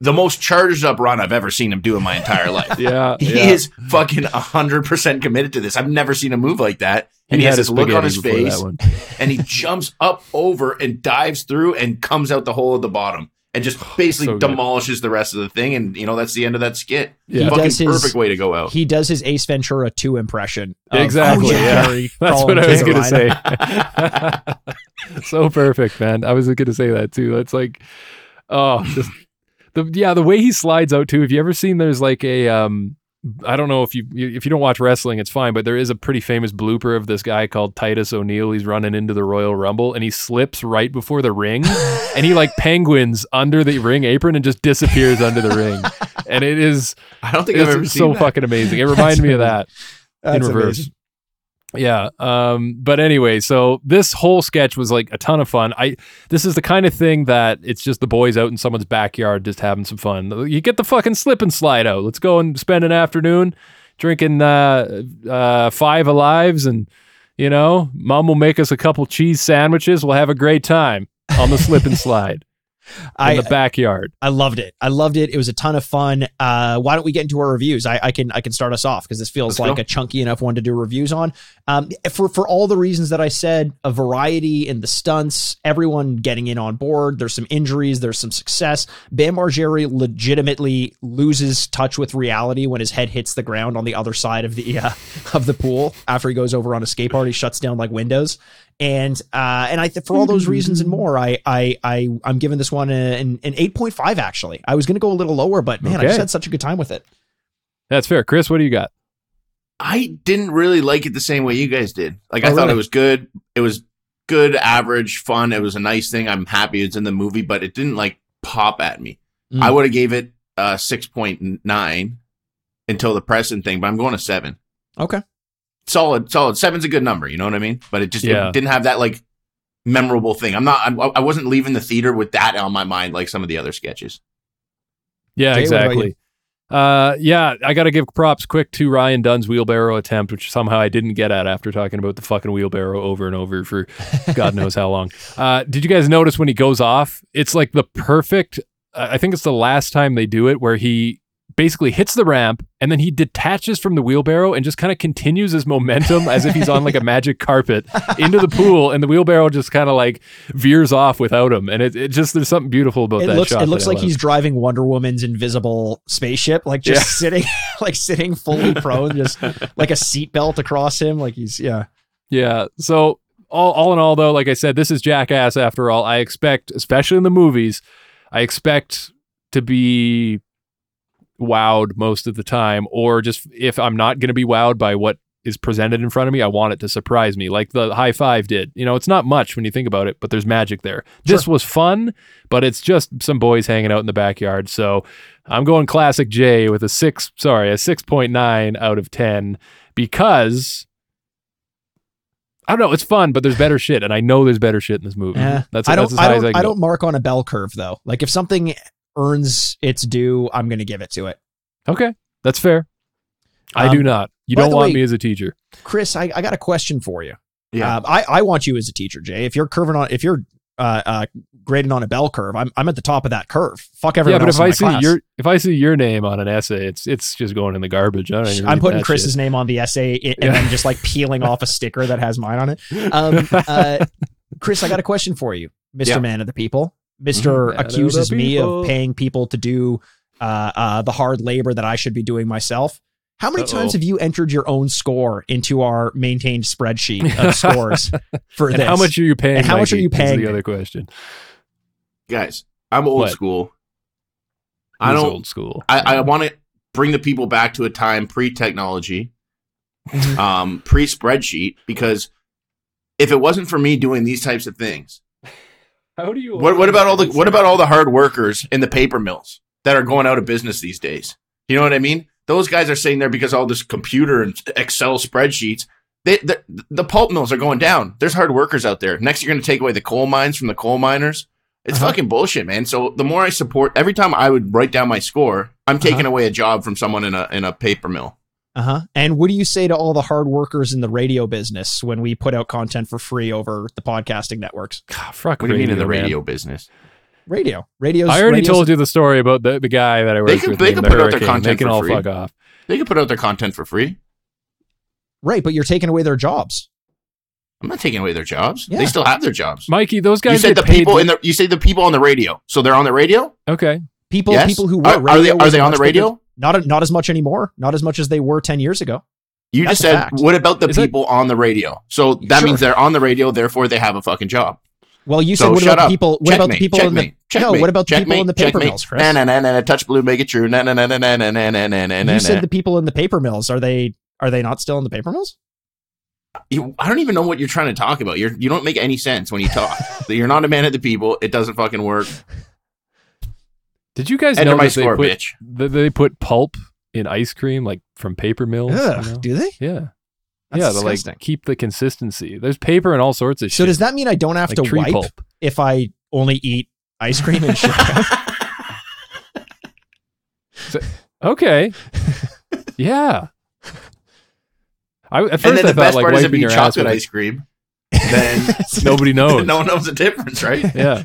the most charged up run I've ever seen him do in my entire life. Yeah. He yeah. is fucking hundred percent committed to this. I've never seen a move like that. And he, had has a this look on his face, and he jumps up over and dives through and comes out the hole at the bottom and just basically So demolishes the rest of the thing. And you know that's the end of that skit. Yeah. He Fucking does his- perfect way to go out. He does his Ace Ventura 2 impression. of- Exactly, of yeah. Harry That's what I was gonna say. so perfect, man. I was gonna say that too. That's like, oh, just the yeah, the way he slides out too. Have you ever seen? There's like a um, I don't know if you if you don't watch wrestling, it's fine, but there is a pretty famous blooper of this guy called Titus O'Neil. He's running into the Royal Rumble and he slips right before the ring, and he like penguins under the ring apron and just disappears under the ring, and it is I don't think I've ever it's seen so that. fucking amazing. It reminded me of that in reverse. amazing. Yeah. Um, but anyway, so this whole sketch was like a ton of fun. I this is the kind of thing that it's just the boys out in someone's backyard just having some fun. You get the fucking slip and slide out. Let's go and spend an afternoon drinking uh, uh, five alives and you know, mom will make us a couple cheese sandwiches. We'll have a great time on the slip and slide I, the backyard. I loved it. I loved it. It was a ton of fun. Uh, why don't we get into our reviews? I, I can I can start us off because this feels Let's like go. a chunky enough one to do reviews on. Um, for for all the reasons that I said, a variety in the stunts, everyone getting in on board. There's some injuries. There's some success. Bam Margera legitimately loses touch with reality when his head hits the ground on the other side of the uh, of the pool after he goes over on a skateboard. He shuts down like windows. And uh, and I th- for all those reasons and more, I I I I'm giving this one an an eight point five. Actually, I was going to go a little lower, but man, I just had such a good time with it. That's fair. Chris, what do you got? I didn't really like it the same way you guys did. Like I Oh, thought really? it was good. It was good, average, fun. It was a nice thing. I'm happy it's in the movie, but it didn't like pop at me. Mm. I would have gave it uh six point nine until the present thing, but I'm going to seven. Okay. Solid, solid. Seven's a good number. You know what I mean? But it just Yeah. it didn't have that like memorable thing. I'm not. I, I wasn't leaving the theater with that on my mind like some of the other sketches. Yeah, Jay, exactly. Uh, yeah, I got to give props quick to Ryan Dunn's wheelbarrow attempt, which somehow I didn't get at after talking about the fucking wheelbarrow over and over for God knows how long. Uh, did you guys notice when he goes off? It's like the perfect. I think it's the last time they do it where he basically hits the ramp and then he detaches from the wheelbarrow and just kind of continues his momentum as if he's on like a magic carpet into the pool and the wheelbarrow just kind of like veers off without him and it, it just there's something beautiful about It that looks shot it looks like he's driving Wonder Woman's invisible spaceship, like just Yeah. sitting like sitting fully prone, just like a seatbelt across him, like he's yeah. Yeah. So all, all in all, though, like I said, this is Jackass. After all, I expect, especially in the movies, I expect to be wowed most of the time, or just if I'm not going to be wowed by what is presented in front of me, I want it to surprise me, like the high five did. You know, it's not much when you think about it, but there's magic there. This was fun, but it's just some boys hanging out in the backyard. So I'm going classic J with a six, sorry, a six point nine out of ten because I don't know. It's fun, but there's better shit, and I know there's better shit in this movie. Yeah. That's, I don't I don't I I, don't mark on a bell curve though. Like if something earns its due, I'm gonna give it to it. Okay, that's fair. I Um, do not. You don't want way- me as a teacher. Chris, I, I got a question for you. Yeah. Um, I, I want you as a teacher, Jay. If you're curving on if you're uh, uh grading on a bell curve, I'm I'm at the top of that curve. Fuck everyone. Yeah, but else if in I my see class. your if I see your name on an essay, it's it's just going in the garbage. I don't even I'm putting Chris's shit. name on the essay i- and Yeah. then just like peeling off a sticker that has mine on it. Um, uh, Chris, I got a question for you, Mr. Yeah. Man of the People. Mister Man of accuses me of paying people to do uh, uh, the hard labor that I should be doing myself. How many Uh-oh. times have you entered your own score into our maintained spreadsheet of scores for And this? how much are you paying? And how much are Mikey, you is paying The other question. Guys, I'm old What? school. I don't. old school. I, I want to bring the people back to a time pre-technology, Mhm. um, pre-spreadsheet, because if it wasn't for me doing these types of things, How do you? what, what about all the what about all the hard workers in the paper mills that are going out of business these days? You know what I mean? Those guys are sitting there because all this computer and Excel spreadsheets. They, the, the pulp mills are going down. There's hard workers out there. Next, you're going to take away the coal mines from the coal miners. It's Uh-huh. fucking bullshit, man. So the more I support, every time I would write down my score, I'm taking Uh-huh. away a job from someone in a in a paper mill. Uh huh. And what do you say to all the hard workers in the radio business when we put out content for free over the podcasting networks? God, fuck What do you mean in the man. radio business? Radio, radio's. I already radio's- told you the story about the, the guy that I worked can- with. they named can the put out their Hurricane. content They can for all free. fuck off. They could put out their content for free. right, but you're taking away their jobs. I'm not taking away their jobs. Yeah. They still have their jobs. Mikey, those guys You said the people li- in the you say the people on the radio. So they're on the radio? Okay, People, Yes. people who were are, are they are they on the much bigger- radio? Not not as much anymore. Not as much as they were ten years ago. You That's just said fact. what about the Is people on the radio? So that Sure. means they're on the radio, therefore they have a fucking job. Well, you So said what about up. the people? What about the Checkmate, people in the? checkmate, checkmate, no, what about the people in the paper checkmate. mills, Chris? Na na na na. Touch blue, make it true. Na na na na na na na na na na na. you said the people in the paper mills. Are they? Are they not still in the paper mills? You, I don't even know what you're trying to talk about. You're you don't make any sense when you talk. you're not a man of the people. It doesn't fucking work. Did you guys Enter know my that they put bitch. that they put pulp in ice cream like from paper mills? you know? do they? Yeah, That's yeah, to like keep the consistency. There's paper and all sorts of So shit. So does that mean I don't have like to tree wipe pulp. if I only eat ice cream and shit? Okay, yeah. I at and first then I the thought best like part is it wiping being your ass chocolate with ice cream. Then nobody knows. no one knows the difference, right? yeah.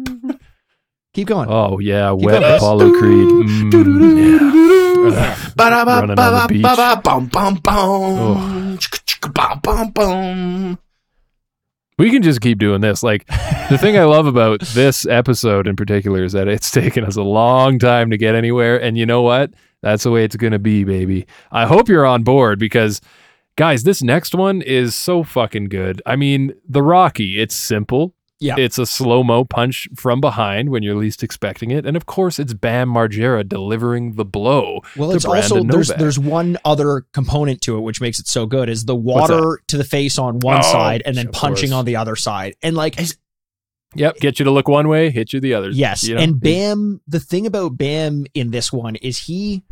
Keep going. Oh yeah, Keep wet Apollo Creed. Mm, yeah. Running on the beach. We can just keep doing this. Like the thing I love about this episode in particular is that it's taken us a long time to get anywhere, and you know what? That's the way it's gonna be, baby. I hope you're on board because, guys, this next one is so fucking good. I mean, the Rocky. It's simple. Yeah. It's a slow mo punch from behind when you're least expecting it, and of course, it's Bam Margera delivering the blow. Well, it's also Brandon there's Novak. there's one other component to it which makes it so good is the water to the face on one Oh, side and then punching course. on the other side. And like Yep, get you to look one way, hit you the other. yes, you know? and Bam, the thing about Bam in this one is he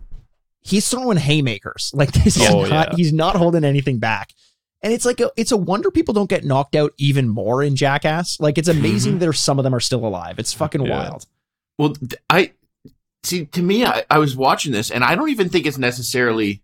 he's throwing haymakers. Like this is Oh, not yeah. he's not holding anything back. And it's like a, it's a wonder people don't get knocked out even more in Jackass. Like it's amazing mm-hmm. there's some of them are still alive. It's fucking Yeah. wild. Well, I see. To me, I, I was watching this, and I don't even think it's necessarily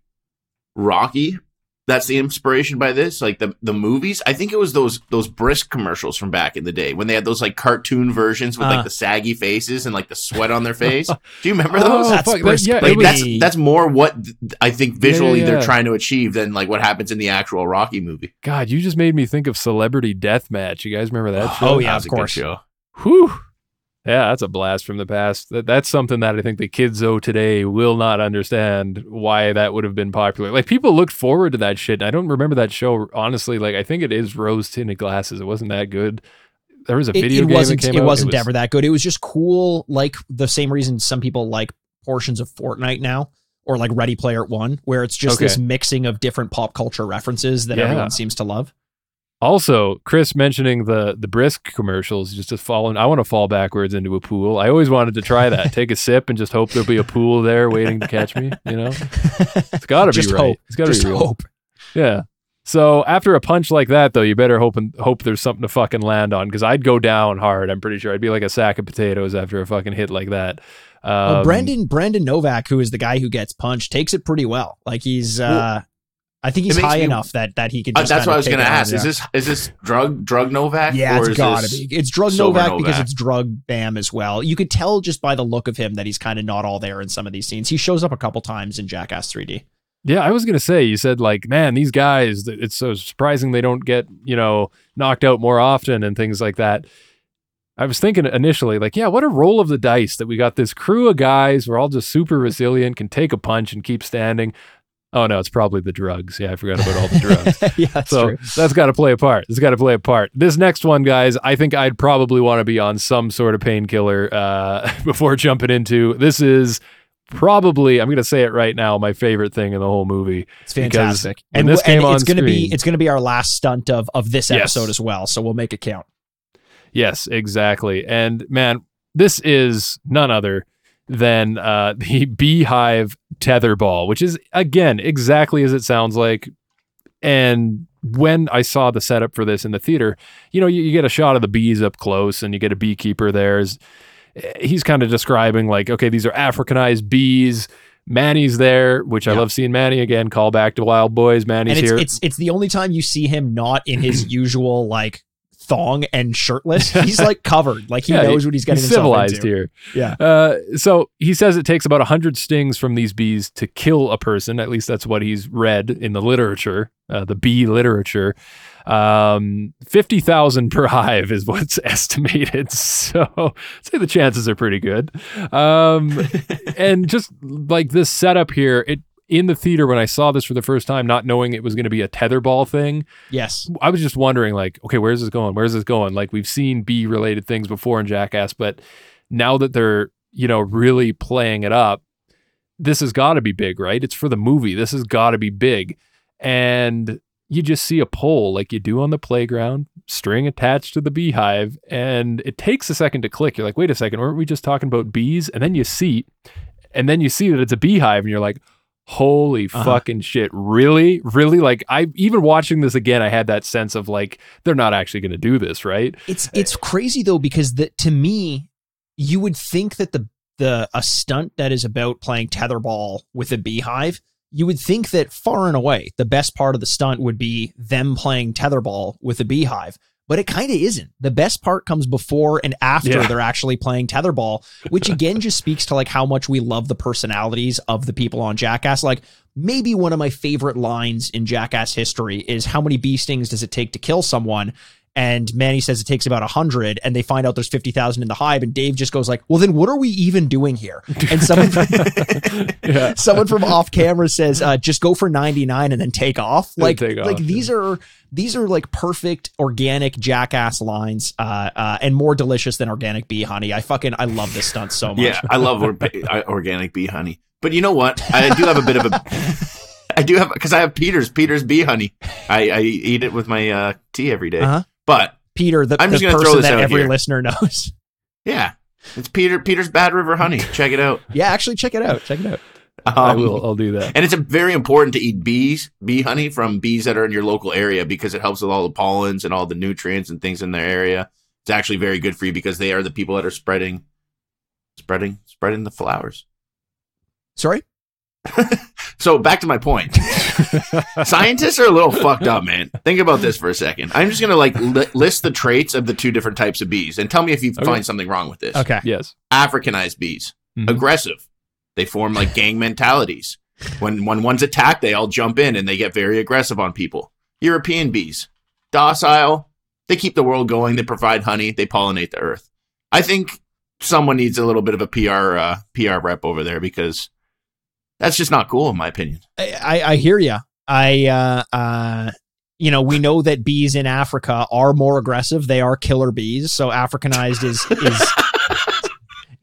Rocky. That's the inspiration by this, like the the movies. I think it was those those brisk commercials from back in the day when they had those like cartoon versions with Uh. like the saggy faces and like the sweat on their face. Do you remember Oh, those? That's fuck, that- brisk, yeah, Like was- that's that's more what I think visually yeah, they're trying to achieve than like what happens in the actual Rocky movie. God, you just made me think of Celebrity Deathmatch. You guys remember that show? Oh, yeah, That was of a good course. show. Whew. Yeah, that's a blast from the past. That, that's something that I think the kids though today will not understand why that would have been popular. Like people looked forward to that shit. I don't remember that show honestly. Like I think it is rose tinted glasses. It wasn't that good. There was a video it game wasn't that came it out. wasn't was- ever that good. It was just cool, like the same reason some people like portions of Fortnite now. Or like Ready Player One, where it's just Okay. this mixing of different pop culture references that Yeah. everyone seems to love. Also, Chris mentioning the the brisk commercials, just to fall. I want to fall backwards into a pool. I always wanted to try that. Take a sip and just hope there'll be a pool there waiting to catch me. You know, it's got to be right. hope. It's got to be real. hope. Yeah. So after a punch like that, though, you better hope and hope there's something to fucking land on because I'd go down hard. I'm pretty sure I'd be like a sack of potatoes after a fucking hit like that. Um, Well, Brandon Brandon Novak, who is the guy who gets punched, takes it pretty well. Like he's, uh, I think he's high me- enough that that he can. Uh, that's what I was going to ask. Is this is this drug drug Novak? Yeah, or it's is gotta be. It's drug sober Novak, because it's drug Bam as well. You could tell just by the look of him that he's kind of not all there in some of these scenes. He shows up a couple times in Jackass 3D. Yeah, I was gonna say. You said like, man, these guys. It's so surprising they don't get you know knocked out more often and things like that. I was thinking initially, like, yeah, what a roll of the dice that we got this crew of guys. We're all just super resilient, can take a punch and keep standing. Oh no, it's probably the drugs. Yeah, I forgot about all the drugs. yeah, that's so true. that's got to play a part. It's got to play a part. This next one, guys, I think I'd probably want to be on some sort of painkiller uh, before jumping into. This is probably, I'm going to say it right now, my favorite thing in the whole movie. It's fantastic. And, this and came on it's gonna be screen- it's gonna be our last stunt of of this Yes. episode as well. So we'll make it count. Yes, exactly. And man, this is none other than uh, the Beehive tetherball, which is again exactly as it sounds like. And when I saw the setup for this in the theater, you know, you, you get a shot of the bees up close, and you get a beekeeper there. he's kind of describing like, okay, these are Africanized bees. Manny's there, which I love seeing Manny again. Call back to Wildboyz. Manny's and it's here. it's it's the only time you see him not in his usual like thong and shirtless. He's like covered, like he Yeah, knows what he's getting He's civilized into. here. Yeah. Uh, so he says it takes about 100 stings from these bees to kill a person. At least that's what he's read in the literature, uh, the bee literature. Um, 50,000 per hive is what's estimated. So I'd say the chances are pretty good. Um, and just like this setup here, it in the theater when I saw this for the first time, not knowing it was going to be a tetherball thing, Yes. I was just wondering, like, okay, where's this going? Where's this going? Like, we've seen bee related things before in Jackass, but now that they're, you know, really playing it up, this has got to be big, right? It's for the movie. This has got to be big. And you just see a pole like you do on the playground, string attached to the beehive, and it takes a second to click. You're like, wait a second, weren't we just talking about bees? And then you see, and then you see that it's a beehive, and you're like, holy Uh-huh. fucking shit really really like i even watching this again i had that sense of like they're not actually going to do this right It's it's crazy though because the, to me, you would think that the the a stunt that is about playing tetherball with a beehive, you would think that far and away the best part of the stunt would be them playing tetherball with a beehive. But it kind of isn't. The best part comes before and after Yeah. they're actually playing tetherball, which again just speaks to like how much we love the personalities of the people on Jackass. Like maybe one of my favorite lines in Jackass history is how many bee stings does it take to kill someone? And Manny says it takes about 100 and they find out there's 50,000 in the hive and Dave just goes like, "Well then what are we even doing here?" And someone Yeah. someone from off camera says uh, just go for 99 and then take off like take like off, these are these are like perfect organic jackass lines uh, uh and more delicious than organic bee honey i fucking i love this stunt so much Yeah, I love or- organic bee honey. But you know what? I do have a bit of a. I do have because I have Peter's Peter's bee honey. I, I eat it with my uh, tea every day. Uh-huh. But peter the, I'm the just gonna throw person this that out every here. listener knows yeah, it's Peter Peter's Bad River honey. Check it out. yeah actually check it out check it out I Um, will. I'll do that. And it's a very important to eat bees, bee honey from bees that are in your local area because it helps with all the pollens and all the nutrients and things in their area. It's actually very good for you because they are the people that are spreading, spreading, spreading the flowers. sorry So back to my point. Scientists are a little fucked up, man. Think about this for a second. I'm just gonna like li- list the traits of the two different types of bees and tell me if you Okay. find something wrong with this. okay Yes. Africanized bees, Mhm. aggressive. They form like gang mentalities. When when one's attacked, they all jump in and they get very aggressive on people. European bees, docile. They keep the world going. They provide honey. They pollinate the earth. I think someone needs a little bit of a PR uh, PR rep over there because that's just not cool, in my opinion. i i, I hear you i uh uh you know we know that bees in africa are more aggressive they are killer bees so africanized is is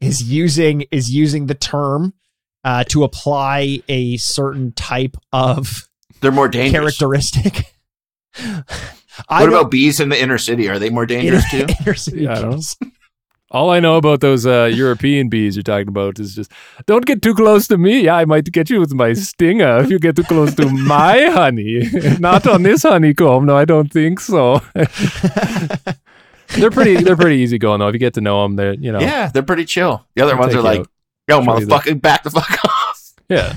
is using is using the term uh, to apply a certain type of They're more dangerous. characteristic. What about bees in the inner city? Are they more dangerous too? Yeah, I don't know. All I know about those uh, European bees you're talking about is just don't get too close to me. Yeah, I might get you with my stinger if you get too close to my honey. Not on this honeycomb. No, I don't think so. they're pretty. They're pretty easy going though. If you get to know them, they're you know. Yeah, they're pretty chill. The other ones are like, out. yo, Show you the- motherfucker, back the fuck off. Yeah.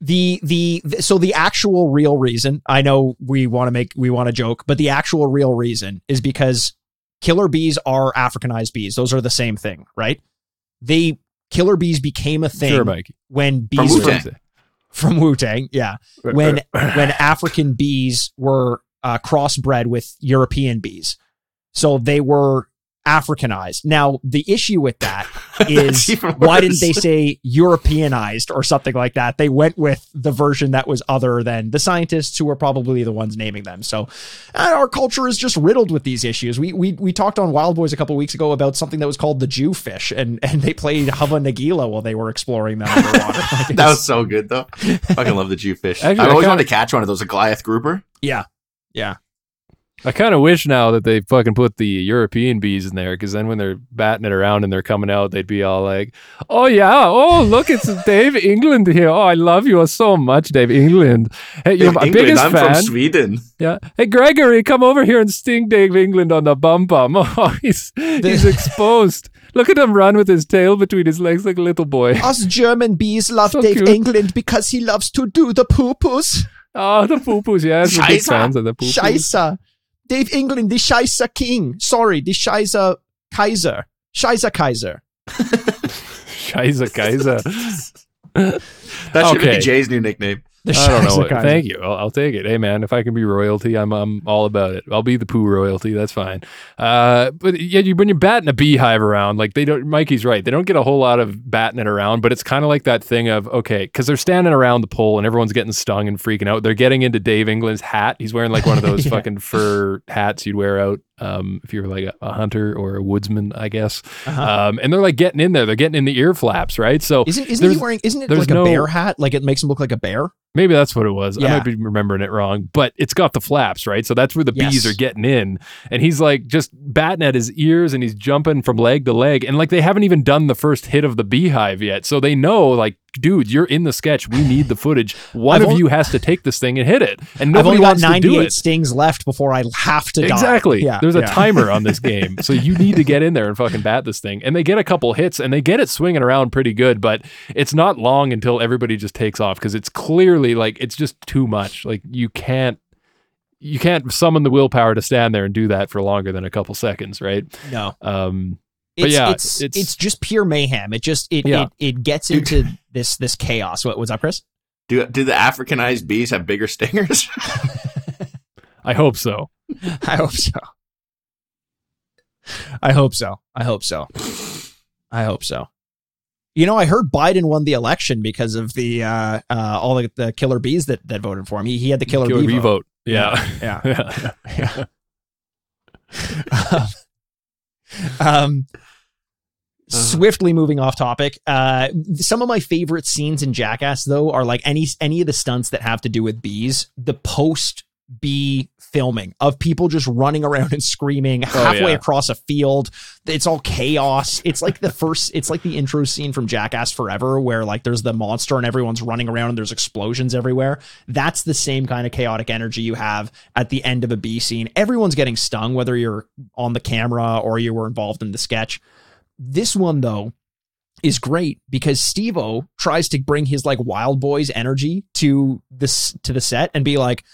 the, the the so the actual real reason I know we want to make we want to joke, but the actual real reason is because killer bees are Africanized bees. Those are the same thing, right? They killer bees became a thing Sure, when From bees Wu-Tang. from Wu Tang, yeah. when when African bees were uh, crossbred with European bees. So they were Africanized. Now the issue with That's why didn't they say Europeanized or something like that? They went with the version that was other than the scientists who were probably the ones naming them. So uh, our culture is just riddled with these issues. We we we talked on Wildboyz a couple weeks ago about something that was called the Jew fish, and and they played Hava Nagila while they were exploring that underwater. Like, That was so good though. I fucking love the Jewfish. Actually, I've I always wanted to catch one of those, a Goliath grouper. yeah, yeah. I kind of wish now that they fucking put the European bees in there because then when they're batting it around and they're coming out, they'd be all like, "Oh yeah, oh look, it's Dave England here. Oh, I love you so much, Dave England. Hey, you're my England, biggest I'm fan. from Sweden. Yeah. Hey, Gregory, come over here and sting Dave England on the bum bum. Oh, he's he's exposed. Look at him run with his tail between his legs like a little boy. Us German bees love So Dave cute. England because he loves to do the poo-poos. Oh, the poo-poos. Yeah, we're big fans of the poo-poos. Scheisse. Dave England, the Scheisse King. Sorry, the Scheisse Kaiser. Scheisse Kaiser. Scheiße, Kaiser. That should Okay. be Jay's new nickname. The I don't know. What, thank you. I'll, I'll take it. Hey, man, if I can be royalty, I'm I'm all about it. I'll be the poo royalty. That's fine. Uh, but yeah, you, when you're batting a beehive around, like they don't. Mikey's right. They don't get a whole lot of batting it around, but it's kind of like that thing of okay, because they're standing around the pole and everyone's getting stung and freaking out. They're getting into Dave England's hat. He's wearing like one of those Yeah. fucking fur hats you'd wear out um, if you're like a, a hunter or a woodsman, I guess. Uh-huh. Um, and they're like getting in there. They're getting in the ear flaps, right? So Isn't isn't he wearing? Isn't it like a bear hat? Like it makes him look like a bear. Maybe that's what it was. I might be remembering it wrong, but it's got the flaps, right? So that's where the bees are getting in. And he's like just batting at his ears and he's jumping from leg to leg. And like they haven't even done the first hit of the beehive yet. So they know, like, dude, you're in the sketch. We need the footage. One I've of you has to take this thing and hit it. And nobody I've only got wants to do 98 it. stings left before I have to die. Exactly. Yeah. There's a timer on this game. So you need to get in there and fucking bat this thing. And they get a couple hits and they get it swinging around pretty good, but it's not long until everybody just takes off because it's clearly like it's just too much. Like you can't you can't summon the willpower to stand there and do that for longer than a couple seconds, right? No. Um, But It's, yeah, it's, it's- it's just pure mayhem. It just it Yeah. it, it gets Dude. into this this chaos. What was up, Chris? Do do the Africanized bees have bigger stingers? I hope so. I hope so. I hope so. I hope so. I hope so. You know, I heard Biden won the election because of the uh, uh, all the, the killer bees that, that voted for him. He, he had the killer, Killer bee bee vote. vote. Yeah. Yeah. yeah. yeah. um, swiftly moving off topic. Uh, some of my favorite scenes in Jackass, though, are like any any of the stunts that have to do with bees. The post bee filming of people just running around and screaming halfway Oh, yeah. across a field. It's all chaos. It's like the first. It's like the intro scene from Jackass Forever, where like there's the monster and everyone's running around and there's explosions everywhere. That's the same kind of chaotic energy you have at the end of a bee scene. Everyone's getting stung, whether you're on the camera or you were involved in the sketch. This one though is great because Steve-O tries to bring his like Wildboyz energy to this to the set and be like,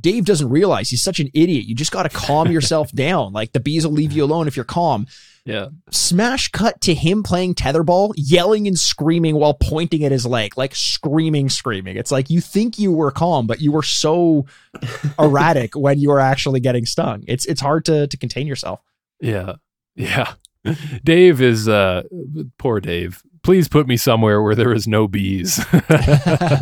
Dave doesn't realize he's such an idiot. You just got to calm yourself down. Like the bees will leave you alone if you're calm. Yeah. Smash cut to him playing tetherball, yelling and screaming while pointing at his leg, like screaming, screaming. It's like you think you were calm, but you were so erratic when you were actually getting stung. It's it's hard to to contain yourself. Yeah. Yeah. Dave is uh poor Dave. Please put me somewhere where there is no bees.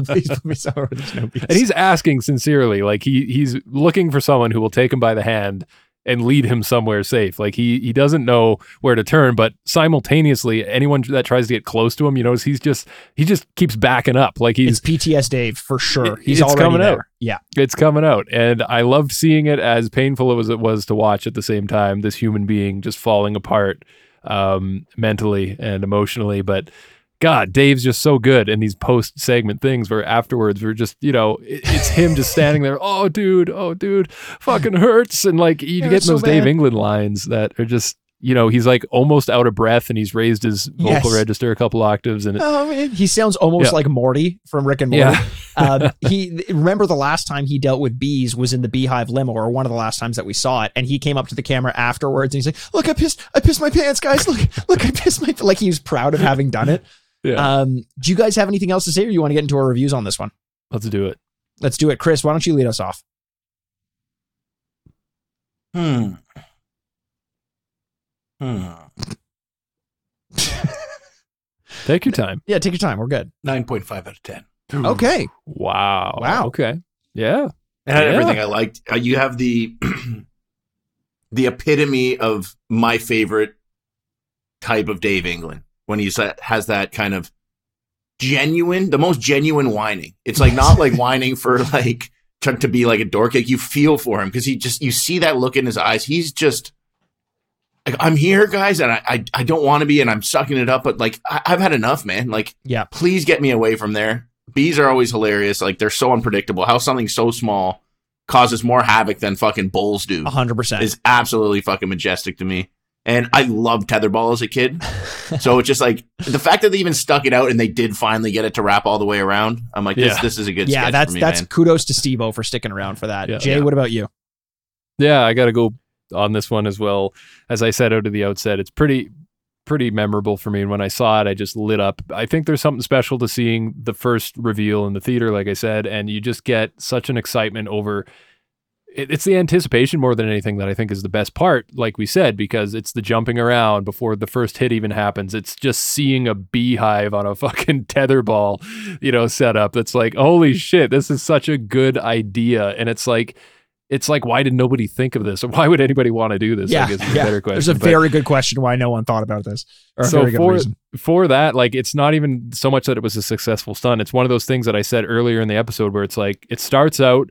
Please put me somewhere where there's no bees. and he's asking sincerely, like he he's looking for someone who will take him by the hand and lead him somewhere safe. Like he he doesn't know where to turn, but simultaneously, anyone that tries to get close to him, you notice he's just he just keeps backing up. Like he's it's PTS Dave for sure. He's already coming there. out. Yeah. it's coming out and i loved seeing it as painful as it was to watch at the same time this human being just falling apart um, mentally and emotionally but god dave's just so good in these post segment things where afterwards we're just you know it- it's him just standing there oh dude oh dude fucking hurts and like you get so those dave england lines that are just you know he's like almost out of breath and he's raised his vocal Yes. register a couple octaves and it, Oh man, he sounds almost Yeah. like Morty from Rick and Morty. yeah um, he remember the last time he dealt with bees was in the Beehive limo, or one of the last times that we saw it. And he came up to the camera afterwards and he's like, "Look, I pissed, I pissed my pants, guys. Look, look, I pissed my." Like he was proud of having done it. Yeah. Um, do you guys have anything else to say, or you want to get into our reviews on this one? let's do it Let's do it, Chris. Why don't you lead us off? Hmm. Hmm. take your time Yeah, take your time. We're good. 9.5 out of 10. Okay. Wow. Wow. Okay. Yeah. It had Yeah. everything I liked. Uh, you have the the epitome of my favorite type of Dave England when he has that kind of genuine, the most genuine whining. It's like not like whining for like trying to be like a dork. Like you feel for him because he just you see that look in his eyes. He's just like I'm here, guys, and I I, I don't want to be, and I'm sucking it up, but like I, I've had enough, man. Like Yeah. please get me away from there. Bees are always hilarious. Like they're so unpredictable. How something so small causes more havoc than fucking bulls do A hundred percent. is absolutely fucking majestic to me. And I loved tetherball as a kid. so it's just like the fact that they even stuck it out and they did finally get it to wrap all the way around. I'm like, this, Yeah. this is a good Yeah, that's for me, that's man. kudos to Steve-O for sticking around for that. Yeah. Jay, Yeah. what about you? Yeah. I got to go on this one as well. As I said out of the outset, it's pretty, pretty memorable for me. And when I saw it, I just lit up. I think there's something special to seeing the first reveal in the theater, like I said, and you just get such an excitement over. It- It's the anticipation more than anything that I think is the best part, like we said, because it's the jumping around before the first hit even happens. It's just seeing a beehive on a fucking tetherball, you know, setup. That's like, holy shit, this is such a good idea. And it's like, it's like, why did nobody think of this? Or why would anybody want to do this? yeah, I guess is yeah. a better question. There's a But- very good question why no one thought about this. Or So for- for that, like it's not even so much that it was a successful stunt. It's one of those things that I said earlier in the episode where it's like it starts out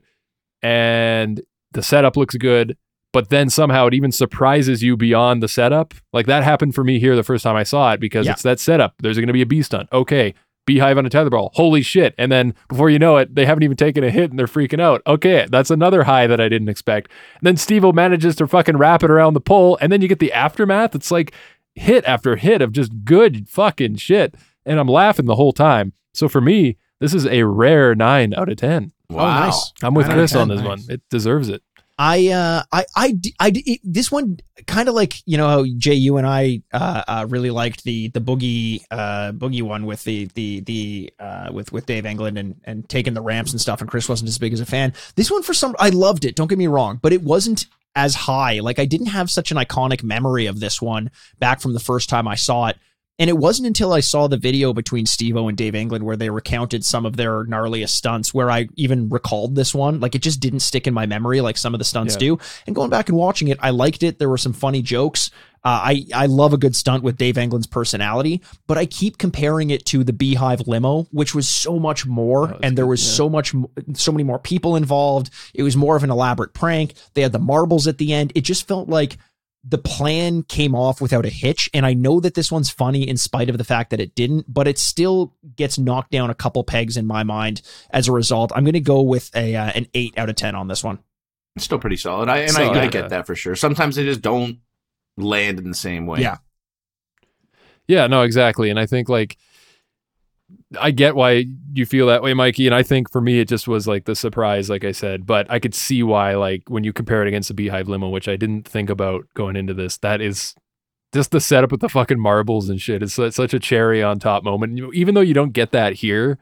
and the setup looks good, but then somehow it even surprises you beyond the setup. Like that happened for me here the first time I saw it because Yeah. it's that setup. There's going to be a bee stunt. Okay. Beehive on a tetherball. Holy shit. And then before you know it, they haven't even taken a hit and they're freaking out. Okay. That's another high that I didn't expect. And then Steve manages to fucking wrap it around the pole. And then you get the aftermath. It's like hit after hit of just good fucking shit. And I'm laughing the whole time. So for me, this is a rare nine out of 10. Wow. Oh, nice. I'm with Nine out of Chris on this nice. one. It deserves it. I, uh, I, it- this one kind of like you know how Jay, you and I, uh, uh, really liked the the boogie, uh, boogie one with the the the uh with with Dave England and and taking the ramps and stuff. And Chris wasn't as big as a fan. This one for some, I loved it. Don't get me wrong, but it wasn't as high. Like I didn't have such an iconic memory of this one back from the first time I saw it. And it wasn't until I saw the video between Steve-O and Dave England where they recounted some of their gnarliest stunts where I even recalled this one. Like it just didn't stick in my memory like some of the stunts Yeah. do. And going back and watching it, I liked it. There were some funny jokes. Uh, I I love a good stunt with Dave England's personality, but I keep comparing it to the Beehive limo, which was so much more, and there good, was yeah. so much, so many more people involved. It was more of an elaborate prank. They had the marbles at the end. It just felt like the plan came off without a hitch. And I know that this one's funny in spite of the fact that it didn't, but it still gets knocked down a couple pegs in my mind as a result. I'm going to go with a uh, an eight out of ten on this one. It's still pretty solid. I and Solid, I, I yeah. get that for sure. Sometimes they just don't land in the same way. Yeah. Yeah, no, exactly. And I think like I get why you feel that way, Mikey. And I think for me, it just was like the surprise, like I said. But I could see why, like when you compare it against the Beehive limo, which I didn't think about going into this. That is just the setup with the fucking marbles and shit. It's, su- such a cherry on top moment. You- Even though you don't get that here,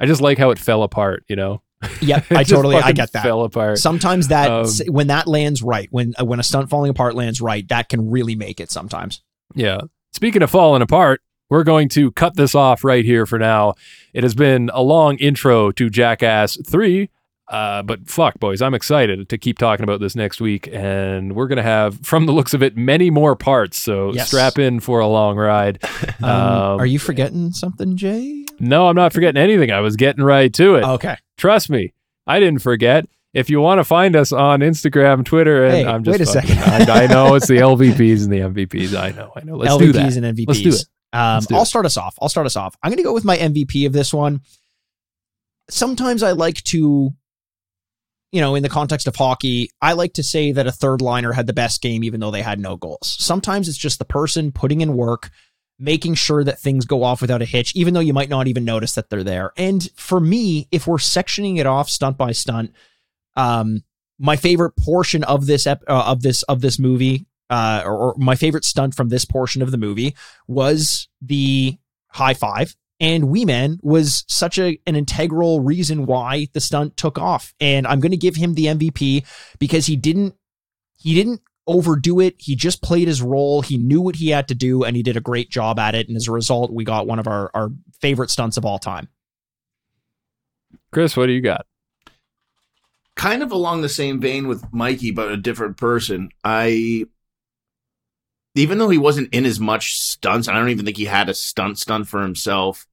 I just like how it fell apart. You know, Yep, I totally I get that. Fell apart. Sometimes that Um, when that lands right, when uh, when a stunt falling apart lands right, that can really make it sometimes. Yeah. Speaking of falling apart, we're going to cut this off right here for now. It has been a long intro to Jackass 3. Uh, but fuck, boys, I'm excited to keep talking about this next week. And we're going to have, from the looks of it, many more parts. So Yes. strap in for a long ride. Um, Um, are you forgetting something, Jay? No, I'm not forgetting anything. I was getting right to it. Okay. Trust me, I didn't forget. If you want to find us on Instagram, Twitter, and Hey, I'm just wait a fucking- second. I, I know it's the LVPs and the MVPs. I know, I know. Let's LVPs do that. and MVPs. Let's do it. Um, I'll start us off. I'll start us off. I'm going to go with my MVP of this one. Sometimes I like to, you know, in the context of hockey, I like to say that a third liner had the best game, even though they had no goals. Sometimes it's just the person putting in work, making sure that things go off without a hitch, even though you might not even notice that they're there. And for me, if we're sectioning it off stunt by stunt, um, my favorite portion of this ep- uh, of this of this movie, uh, or, or my favorite stunt from this portion of the movie was the high five. And Wee Man was such a an integral reason why the stunt took off. And I'm going to give him the MVP because he didn't he didn't overdo it. He just played his role. He knew what he had to do, and he did a great job at it. And as a result, we got one of our our favorite stunts of all time. Chris, what do you got? kind of along the same vein with Mikey, but a different person. I, even though he wasn't in as much stunts, I don't even think he had a stunt stunt for himself.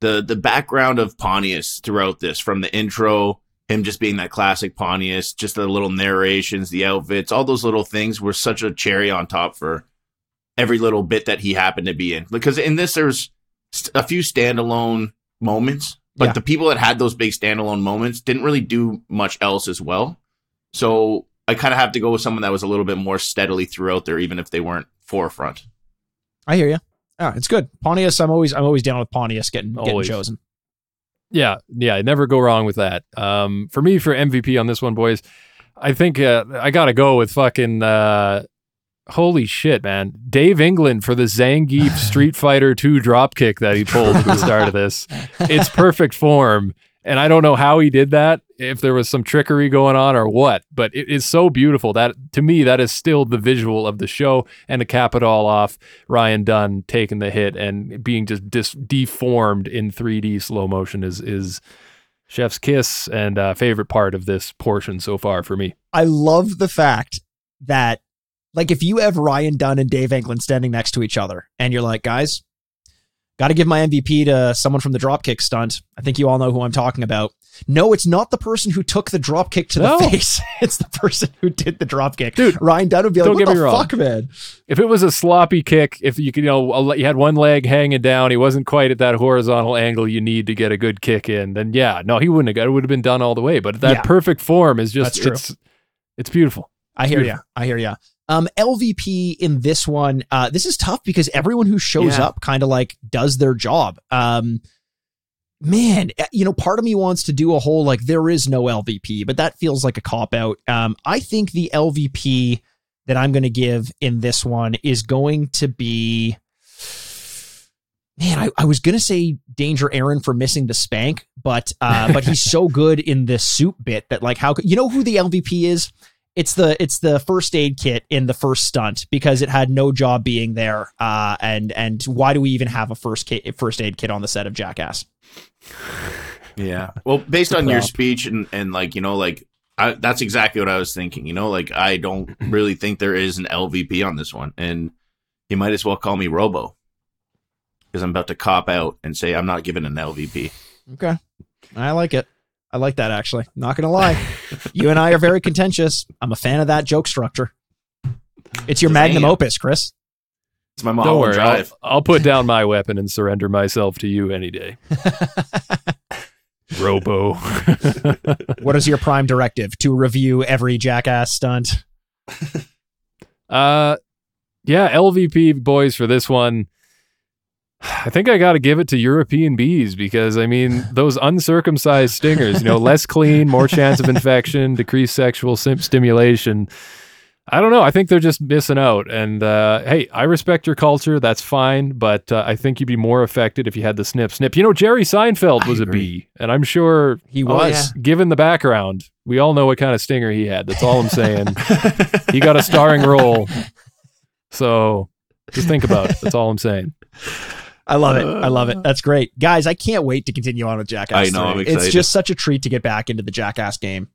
The the background of Pontius throughout this, from the intro, him just being that classic Pontius, just the little narrations, the outfits, all those little things were such a cherry on top for every little bit that he happened to be in. Because in this, there's a few standalone moments, but Yeah. the people that had those big standalone moments didn't really do much else as well. So I kind of have to go with someone that was a little bit more steadily throughout there, even if they weren't forefront. I hear you. Yeah, it's good. Pontius, I'm always I'm always down with Pontius getting getting chosen. Yeah, yeah, never go wrong with that. Um, for me, for MVP on this one, boys, I think uh, I gotta go with fucking. Uh, holy shit, man! Dave England for the Zangief Street Fighter Two dropkick that he pulled at the start of this. It's perfect form, and I don't know how he did that. If there was some trickery going on or what, but it is so beautiful that to me that is still the visual of the show. And to cap it all off, Ryan Dunn taking the hit and being just dis- deformed in 3D slow motion is is chef's kiss and uh, favorite part of this portion so far for me. I love the fact that, like, if you have Ryan Dunn and Dave England standing next to each other, and you're like, guys, got to give my MVP to someone from the dropkick stunt. I think you all know who I'm talking about. No, it's not the person who took the dropkick to No. the face. It's the person who did the dropkick. Dude, Ryan Dunn would be like, don't what get the me wrong. fuck, man? If it was a sloppy kick, if you could, you know, you had one leg hanging down, he wasn't quite at that horizontal angle you need to get a good kick in. Then yeah, no, he wouldn't have got. It would have been done all the way. But that Yeah. perfect form is just That's true. it's it's beautiful. I hear you. I hear you. Um, LVP in this one, uh, this is tough because everyone who shows Yeah. up kind of like does their job. Um, man, uh, you know, part of me wants to do a whole like there is no LVP, but that feels like a cop out. Um, I think the LVP that I'm going to give in this one is going to be. Man, I, I was gonna say Danger Ehren for missing the spank, but uh, but he's so good in the soup bit that like how could you know who the LVP is? It's the it's the first aid kit in the first stunt because it had no job being there. Uh, and and why do we even have a first kit, first aid kit on the set of Jackass? Yeah. Well, based on your speech and and like you know like I, that's exactly what I was thinking. You know, like I don't really think there is an LVP on this one, and you might as well call me Robo because I'm about to cop out and say I'm not giving an LVP. Okay. I like it. I like that actually. Not gonna lie. you and I are very contentious. I'm a fan of that joke structure. It's your magnum opus, Chris. It's my mom. Don't Mulholland worry, I'll, I'll put down my weapon and surrender myself to you any day. Robo. What is your prime directive? To review every jackass stunt? Uh, yeah, LVP boys for this one. I think I got to give it to European bees because I mean those uncircumcised stingers, you know, less clean, more chance of infection, decreased sexual sim- stimulation. I don't know. I think they're just missing out. And uh, hey, I respect your culture. That's fine. But uh, I think you'd be more affected if you had the snip snip. You know, Jerry Seinfeld was a bee, and I'm sure He Oh, was. given the background, we all know what kind of stinger he had. That's all I'm saying. he got a starring role. So just think about it. That's all I'm saying. I love it. I love it. That's great. Guys, I can't wait to continue on with Jackass. I know, I'm 3. It's just such a treat to get back into the Jackass game.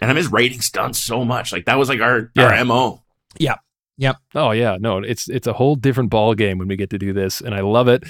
and I miss ratings done so much. Like that was like our Yeah. our mo. Yeah. Yep. Oh yeah, no, it's it's a whole different ball game when we get to do this, and I love it.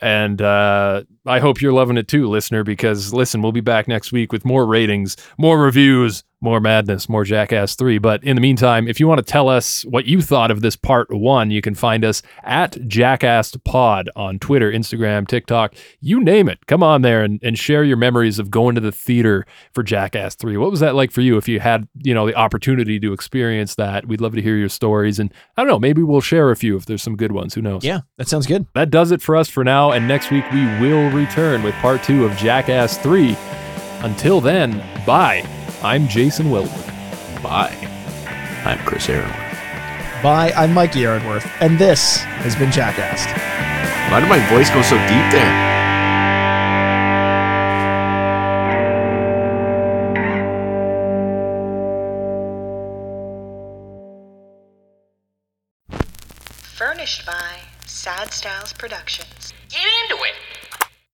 And uh, I hope you're loving it too, listener. Because listen, we'll be back next week with more ratings, more reviews, more madness, more Jackass Three. But in the meantime, if you want to tell us what you thought of this part one, you can find us at Jackass Pod on Twitter, Instagram, TikTok, you name it. Come on there and, and share your memories of going to the theater for Jackass 3. What was that like for you if you had, you know, the opportunity to experience that? We'd love to hear your stories and I don't know, maybe we'll share a few if there's some good ones, who knows. Yeah, that sounds good. That does it for us for now and next week we will return with part 2 of Jackass 3. Until then, bye. I'm Jason Wildwood. Bye. I'm Chris Aaron. Bye. I'm Mikey Aaronworth, and this has been Jackass. Why did my voice go so deep there? Furnished by Sad Styles Productions. Get into it.